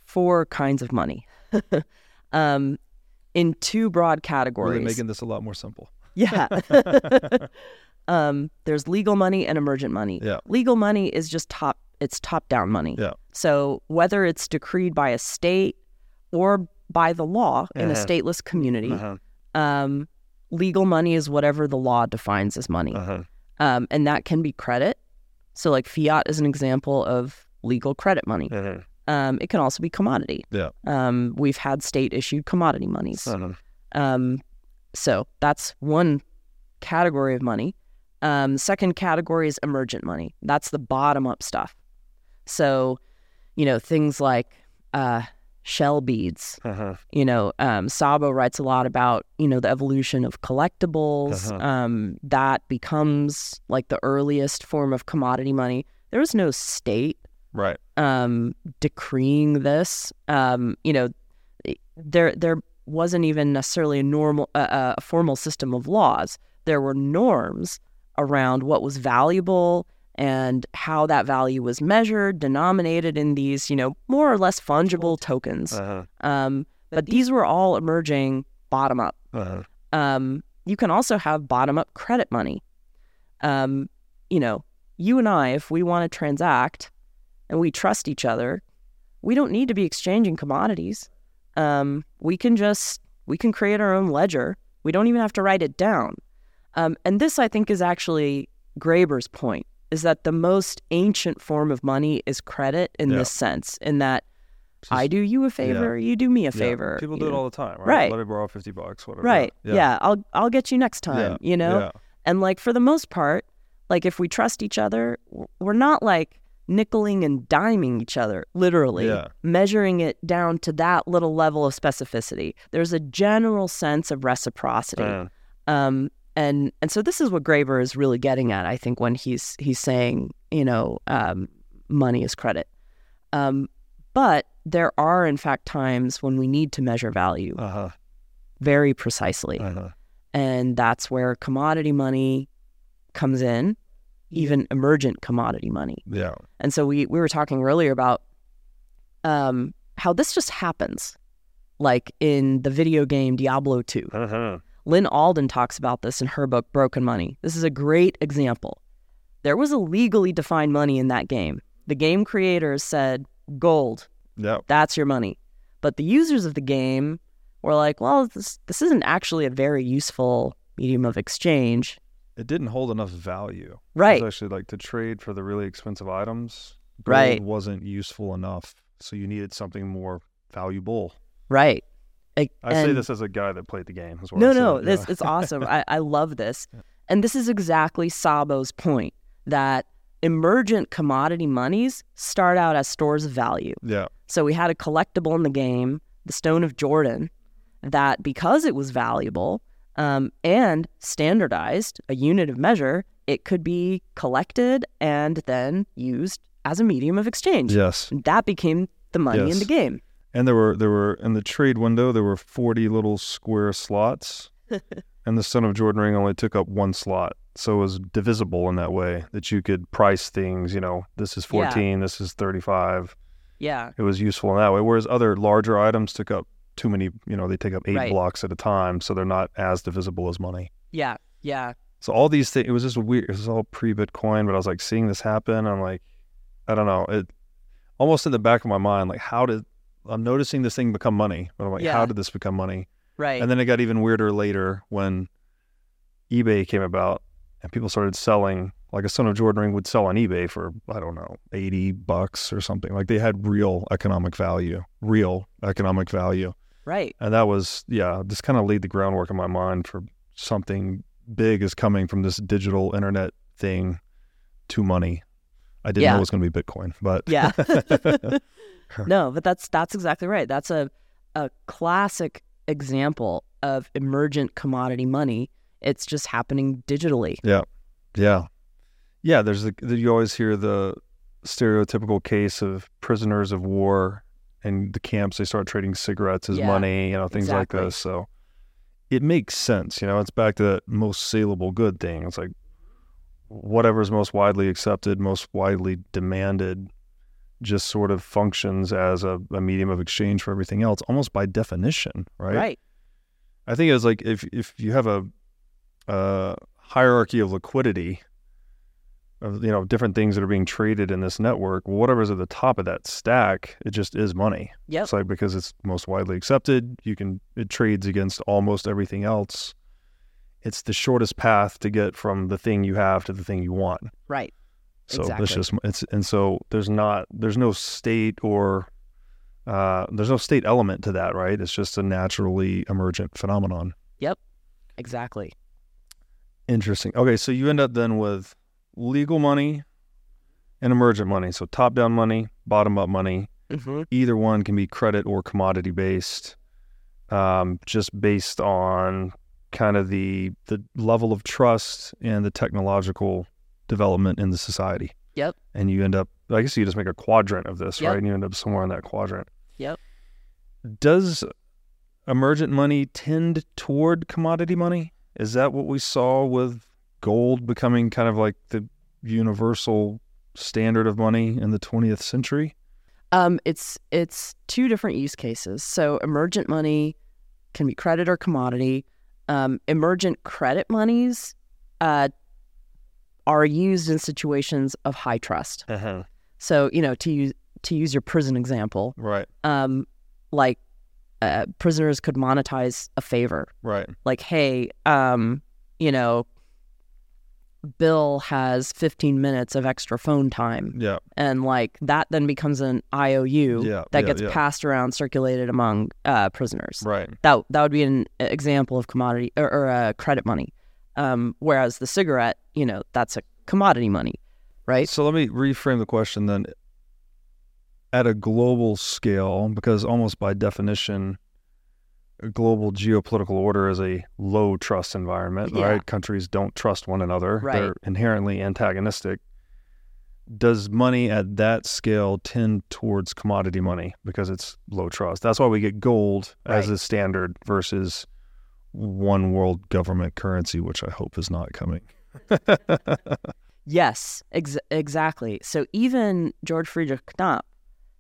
four kinds of money. *laughs* um, in two broad categories. Really making this a lot more simple. Yeah. *laughs* *laughs* um, there's legal money and emergent money. Yeah. Legal money is just top it's top down money. Yeah. So whether it's decreed by a state or by the law in a Uh-huh. stateless community, Uh-huh. um, legal money is whatever the law defines as money. Uh-huh. Um, and that can be credit. So like fiat is an example of legal credit money. Uh-huh. Um, it can also be commodity. Yeah. Um, we've had state issued commodity monies. Um, so that's one category of money. Um, second category is emergent money. That's the bottom up stuff. So, you know, things like uh, shell beads. Uh-huh. You know, um, Szabo writes a lot about, you know, the evolution of collectibles. Uh-huh. Um, that becomes like the earliest form of commodity money. There was no state Right. um, decreeing this. Um, you know, there there wasn't even necessarily a normal uh, a formal system of laws. There were norms around what was valuable and how that value was measured, denominated in these, you know, more or less fungible tokens. Uh-huh. Um, but these were all emerging bottom up. Uh-huh. Um, you can also have bottom up credit money. Um, you know, you and I, if we want to transact and we trust each other, we don't need to be exchanging commodities. Um, we can just we can create our own ledger. We don't even have to write it down. Um, and this, I think, is actually Graeber's point: is that the most ancient form of money is credit in Yeah. this sense, in that Just- I do you a favor, you do me a Yeah. favor. People you do it know? all the time, right? Right. Let me borrow fifty bucks, whatever. Right. Yeah. Yeah. I'll I'll get you next time. Yeah. You know. Yeah. And like for the most part, like if we trust each other, we're not like nickeling and diming each other, literally, Yeah. measuring it down to that little level of specificity. There's a general sense of reciprocity. Uh, Um, and and so this is what Graeber is really getting at, I think, when he's he's saying, you know, um, money is credit. Um, but there are in fact times when we need to measure value uh-huh. very precisely. Uh-huh. And that's where commodity money comes in, even emergent commodity money. Yeah. And so we, we were talking earlier about um, how this just happens, like in the video game Diablo 2. Uh-huh. Lyn Alden talks about this in her book, Broken Money. This is a great example. There was a legally defined money in that game. The game creators said, gold, Yeah. that's your money. But the users of the game were like, well, this, this isn't actually a very useful medium of exchange. It didn't hold enough value. Right. Actually like to trade for the really expensive items. Gold Right. wasn't useful enough. So you needed something more valuable. Right. Like, I say this as a guy that played the game as well. No, no, yeah. this it's awesome. *laughs* I, I love this. And this is exactly Szabo's point that emergent commodity monies start out as stores of value. Yeah. So we had a collectible in the game, the Stone of Jordan, that because it was valuable um, and standardized, a unit of measure, it could be collected and then used as a medium of exchange. Yes. That became the money in the game. And there were there were in the trade window there were forty little square slots, *laughs* and the Stone of Jordan ring only took up one slot, so it was divisible in that way that you could price things. You know, this is Yeah. fourteen, this is thirty-five. Yeah. It was useful in that way. Whereas other larger items took up too many. You know, they take up eight Right. blocks at a time, so they're not as divisible as money. Yeah. Yeah. So all these things, it was just weird. It was all pre-Bitcoin, but I was like seeing this happen. I'm like, I don't know. It almost in the back of my mind, like how did I'm noticing this thing become money? But I'm like, Yeah. how did this become money? Right. And then it got even weirder later when eBay came about and people started selling. Like a Stone of Jordan ring would sell on eBay for I don't know eighty bucks or something. Like they had real economic value, real economic value. right. And that was, yeah, just kind of laid the groundwork in my mind for something big is coming from this digital internet thing to money. I didn't Yeah. know it was going to be Bitcoin, but Yeah. *laughs* *laughs* no, but that's that's exactly right. That's a a classic example of emergent commodity money. It's just happening digitally. yeah, yeah, yeah. There's the, you always hear the stereotypical case of prisoners of war and the camps. They start trading cigarettes as Yeah, money, you know, things exactly. like this. So it makes sense. You know, it's back to that most saleable good thing. It's like whatever's most widely accepted, most widely demanded, just sort of functions as a, a medium of exchange for everything else, almost by definition, right? Right. I think it's like if if you have a, a hierarchy of liquidity, of you know different things that are being traded in this network, whatever's at the top of that stack, it just is money. Yep. It's like because it's most widely accepted, you can it trades against almost everything else. It's the shortest path to get from the thing you have to the thing you want. Right. So Exactly. it's just it's and so there's not there's no state or uh, there's no state element to that, right? It's just a naturally emergent phenomenon. Yep, exactly. Interesting. Okay, so you end up then with legal money and emergent money. So top down money, bottom up money. hmm Either one can be credit or commodity based, um, just based on kind of the the level of trust and the technological development in the society. Yep. And you end up, I guess you just make a quadrant of this, Yep. right? And you end up somewhere in that quadrant. Yep. Does emergent money tend toward commodity money? Is that what we saw with gold becoming kind of like the universal standard of money in the 20th century? Um, it's it's two different use cases. So emergent money can be credit or commodity. Um, emergent credit monies uh, are used in situations of high trust. Uh-huh. So you know to use to use your prison example, Right, um, like uh, prisoners could monetize a favor. right. Like, hey, um, you know, Bill has 15 minutes of extra phone time Yeah, and like that then becomes an IOU Yeah, that yeah, gets yeah. passed around, circulated among uh, prisoners. right. That that would be an example of commodity or, or uh, credit money. Um, whereas the cigarette, you know, that's a commodity money, right? So let me reframe the question then. At a global scale, because almost by definition, a global geopolitical order is a low trust environment, Yeah. right? Countries don't trust one another. Right. They're inherently antagonistic. Does money at that scale tend towards commodity money because it's low trust? That's why we get gold as a standard versus one world government currency, which I hope is not coming. *laughs* Yes, ex- exactly. So even George Friedrich Knapp,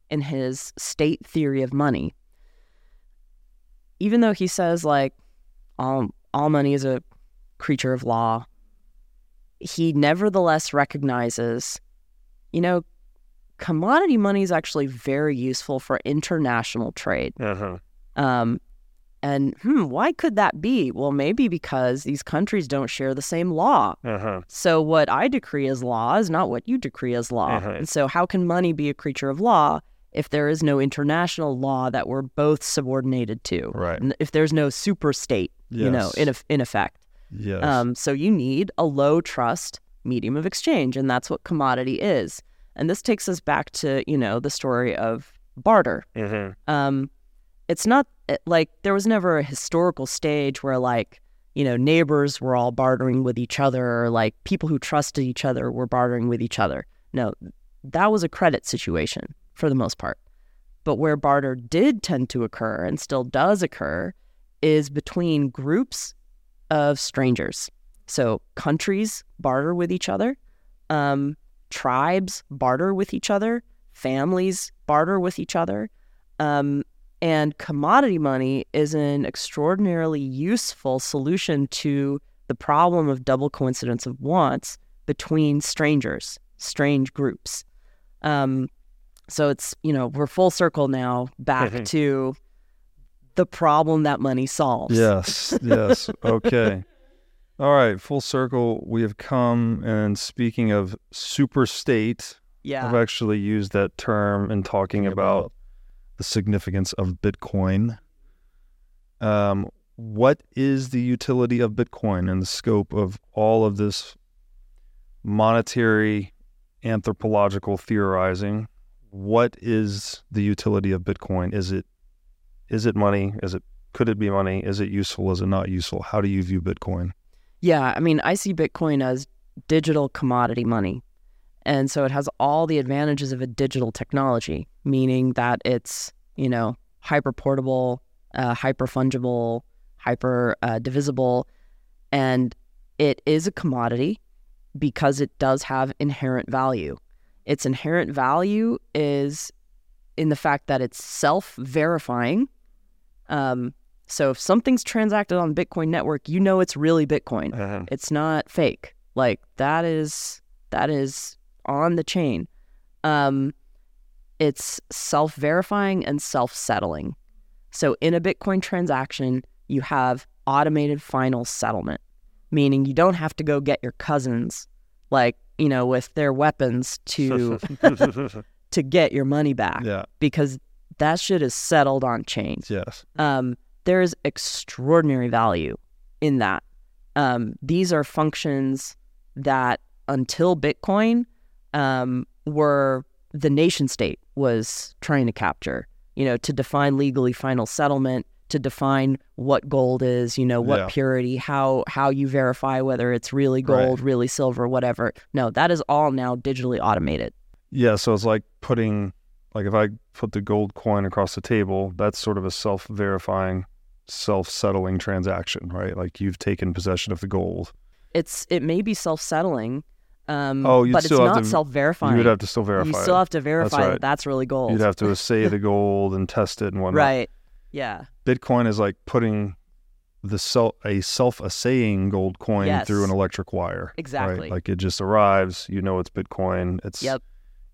in his state theory of money, even though he says like all all money is a creature of law, he nevertheless recognizes, you know, commodity money is actually very useful for international trade. Uh-huh. Um, and hmm, why could that be? Well, maybe because these countries don't share the same law. Uh-huh. So what I decree as law is not what you decree as law. Mhm. And so how can money be a creature of law if there is no international law that we're both subordinated to? Right. And if there's no super state, you know, in in effect. Yes. Um, so you need a low trust medium of exchange, and that's what commodity is. And this takes us back to you know the story of barter. Mhm. Um, it's not it- like there was never a historical stage where like you know neighbors were all bartering with each other, or like people who trusted each other were bartering with each other. No, that was a credit situation for the most part. But where barter did tend to occur and still does occur is between groups of strangers. So countries barter with each other, um, tribes barter with each other, families barter with each other. Um, and commodity money is an extraordinarily useful solution to the problem of double coincidence of wants between strangers, strange groups. Um, so it's, you know, we're full circle now back to the problem that money solves. Yes, yes. *laughs* Okay. All right, full circle. We have come, and speaking of super state, Yeah. I've actually used that term in talking about the significance of Bitcoin. Um, what is the utility of Bitcoin and the scope of all of this monetary anthropological theorizing? What is the utility of Bitcoin? Is it is it money? Is it could it be money? Is it useful? Is it not useful? How do you view Bitcoin? Yeah, I mean, I see Bitcoin as digital commodity money. And so it has all the advantages of a digital technology, meaning that it's, you know, hyper portable, uh, hyper fungible, hyper uh, divisible, and it is a commodity because it does have inherent value. Its inherent value is in the fact that it's self verifying. Um, so if something's transacted on Bitcoin network, you know it's really Bitcoin. Uh-huh. It's not fake. Like that is that is on the chain. Um, it's self verifying and self settling. So in a Bitcoin transaction, you have automated final settlement, meaning you don't have to go get your cousins, like you know, with their weapons to *laughs* to get your money back yeah. because that shit is settled on chain. Yes. Um, there is extraordinary value in that. Um, these are functions that until Bitcoin um, were the nation state was trying to capture, you know, to define legally final settlement, to define what gold is, you know, what Yeah. purity, how how you verify whether it's really Right. gold, really silver, whatever. No, that is all now digitally automated. Yeah. So it's like putting, like if I put the gold coin across the table, that's sort of a self verifying, self settling transaction, right? Like you've taken possession of the gold. It's it may be self settling, um, Oh, but it's not to- self verifying. You would have to still verify You still it. have to verify right. that that's really gold. You'd have to *laughs* assay the gold and test it and whatnot. right. Yeah. Bitcoin is like putting the self a self assaying gold coin Yes. through an electric wire. right? Exactly. Like it just arrives, you know it's Bitcoin. It's Yep.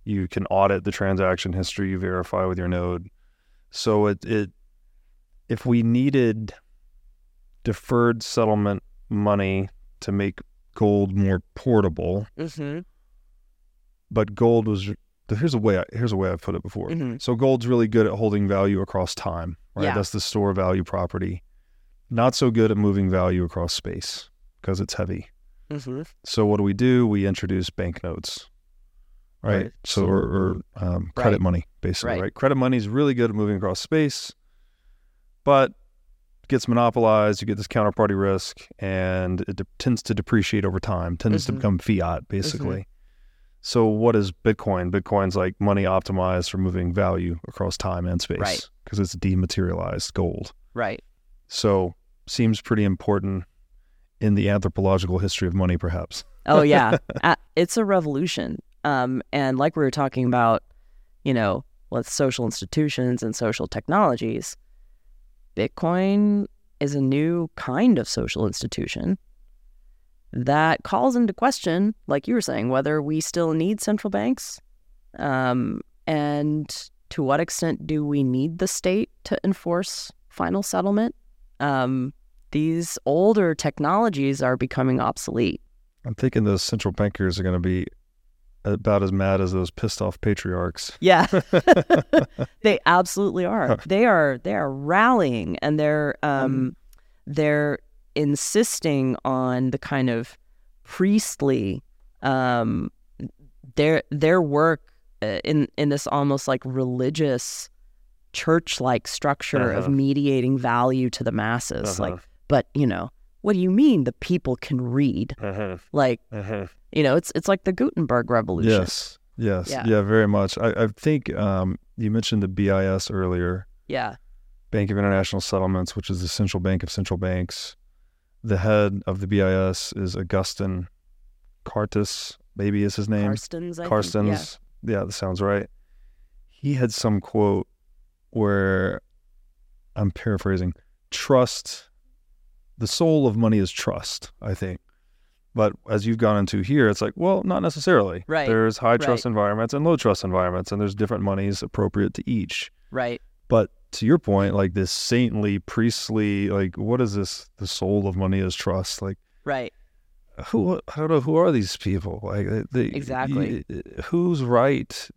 you can audit the transaction history, you verify with your node. So it it if we needed deferred settlement money to make gold more portable, Mm-hmm. but gold was here's a way I, here's a way I've put it before. Mhm. So gold's really good at holding value across time, right? Yeah. That's the store value property. Not so good at moving value across space because it's heavy. Mm-hmm. So what do we do? We introduce banknotes, right? Right. So or, or um, credit Right. money, basically, Right. right. Credit money is really good at moving across space, but gets monopolized. You get this counterparty risk, and it de- tends to depreciate over time. Tends to Mhm. become fiat, basically. So what is Bitcoin? Bitcoin's like money optimized for moving value across time and space Right. because it's dematerialized gold. Right. So seems pretty important in the anthropological history of money, perhaps. Oh yeah, *laughs* it's a revolution. Um, and like we were talking about, you know, with social institutions and social technologies, Bitcoin is a new kind of social institution that calls into question, like you were saying, whether we still need central banks, um, and to what extent do we need the state to enforce final settlement? Um, these older technologies are becoming obsolete. I'm thinking those central bankers are going to be about as mad as those pissed off patriarchs. *laughs* Yeah. *laughs* *laughs* they absolutely are. They are they are rallying and they're um they're insisting on the kind of priestly um their their work uh, in in this almost like religious church-like structure of Uh-huh. mediating value to the masses like Uh-huh. but you know what do you mean the people can read Uh-huh. like Uh-huh. you know it's it's like the gutenberg revolution Yes. Yes. Yeah. Yeah. very much. I, I think um, you mentioned the BIS earlier, yeah Bank of International Settlements, which is the central bank of central banks. The head of the BIS is Augustin Cartus, maybe is his name. Carstens, I think. Carstens. Yeah. that sounds right. He had some quote where I'm paraphrasing trust, the soul of money is trust, I think. But as you've gone into here, it's like, well, not necessarily. Right, There's high trust right. environments and low trust environments, and there's different monies appropriate to each. Right. But to your point, like this saintly, priestly, like, what is this? The soul of money is trust. Like, Right. who I don't know who are these people like they, Exactly. you- whose right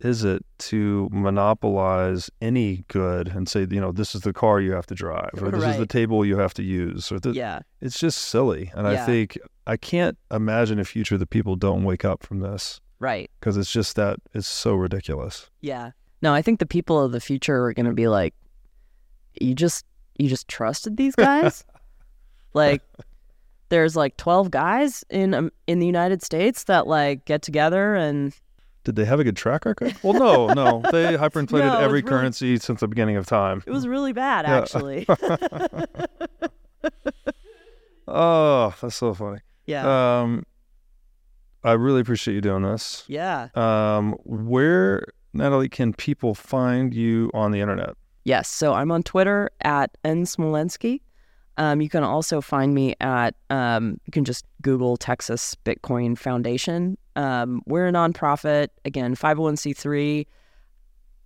is it to monopolize any good and say you know this is the car you have to drive or this is the table you have to use or th- Yeah. it's just silly and i think i can't imagine a future that people don't wake up from this Right. because it's just that it's so ridiculous Yeah. No, I think the people of the future are going to be like, you just you just trusted these guys. *laughs* like, there's like twelve guys in um, in the United States that like get together and Did they have a good track record? Well, no, no. They *laughs* hyperinflated No, every really- currency since the beginning of time. It was really bad, Yeah. actually. *laughs* *laughs* Oh, that's so funny. yeah. Um, I really appreciate you doing this. yeah. Um, where Natalie can people find you on the internet? Yes. So I'm on Twitter at N Smolenski. Um, you can also find me at, um, you can just Google Texas Bitcoin Foundation. Um, we're a nonprofit, again, 501c3.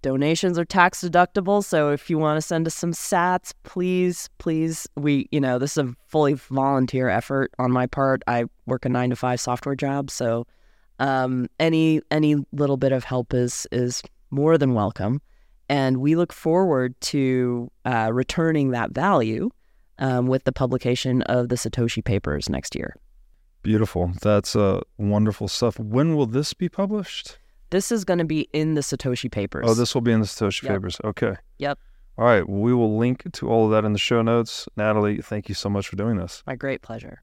Donations are tax deductible. So if you want to send us some sats, please, please, we, you know, this is a fully volunteer effort on my part. I work a nine to five software job. So um, any any little bit of help is is more than welcome and we look forward to uh, returning that value um, with the publication of the Satoshi Papers next year. Beautiful. That's uh, wonderful stuff. When will this be published? This is going to be in the Satoshi Papers. Oh, this will be in the Satoshi Yep. Papers. Okay. Yep. All right. We will link to all of that in the show notes. Natalie, thank you so much for doing this. My great pleasure.